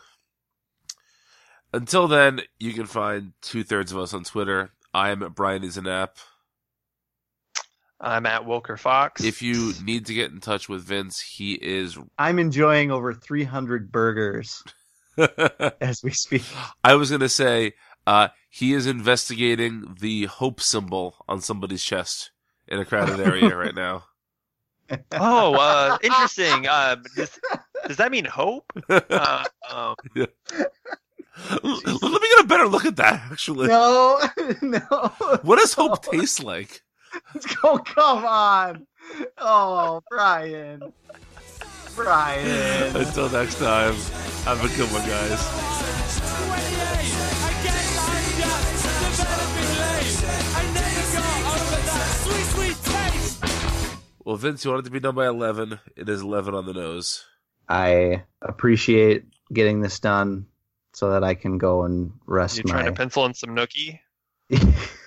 Until then, you can find two thirds of us on Twitter. I am at Brian is an app. I'm at Wilker Fox. If you need to get in touch with Vince, he is. I'm enjoying over three hundred burgers [LAUGHS] as we speak. I was gonna say uh, he is investigating the hope symbol on somebody's chest in a crowded area right now. [LAUGHS] oh, uh, interesting. Uh, does, does that mean hope? Uh, um, [LAUGHS] Let me get a better look at that. Actually, No, [LAUGHS] no. what does hope taste like? Oh, come on. Oh, Brian. Brian. Until next time, have a good one, guys. Well, Vince, you wanted to be done by eleven. It is eleven on the nose. I appreciate getting this done so that I can go and rest you my. trying to pencil in some nookie? [LAUGHS]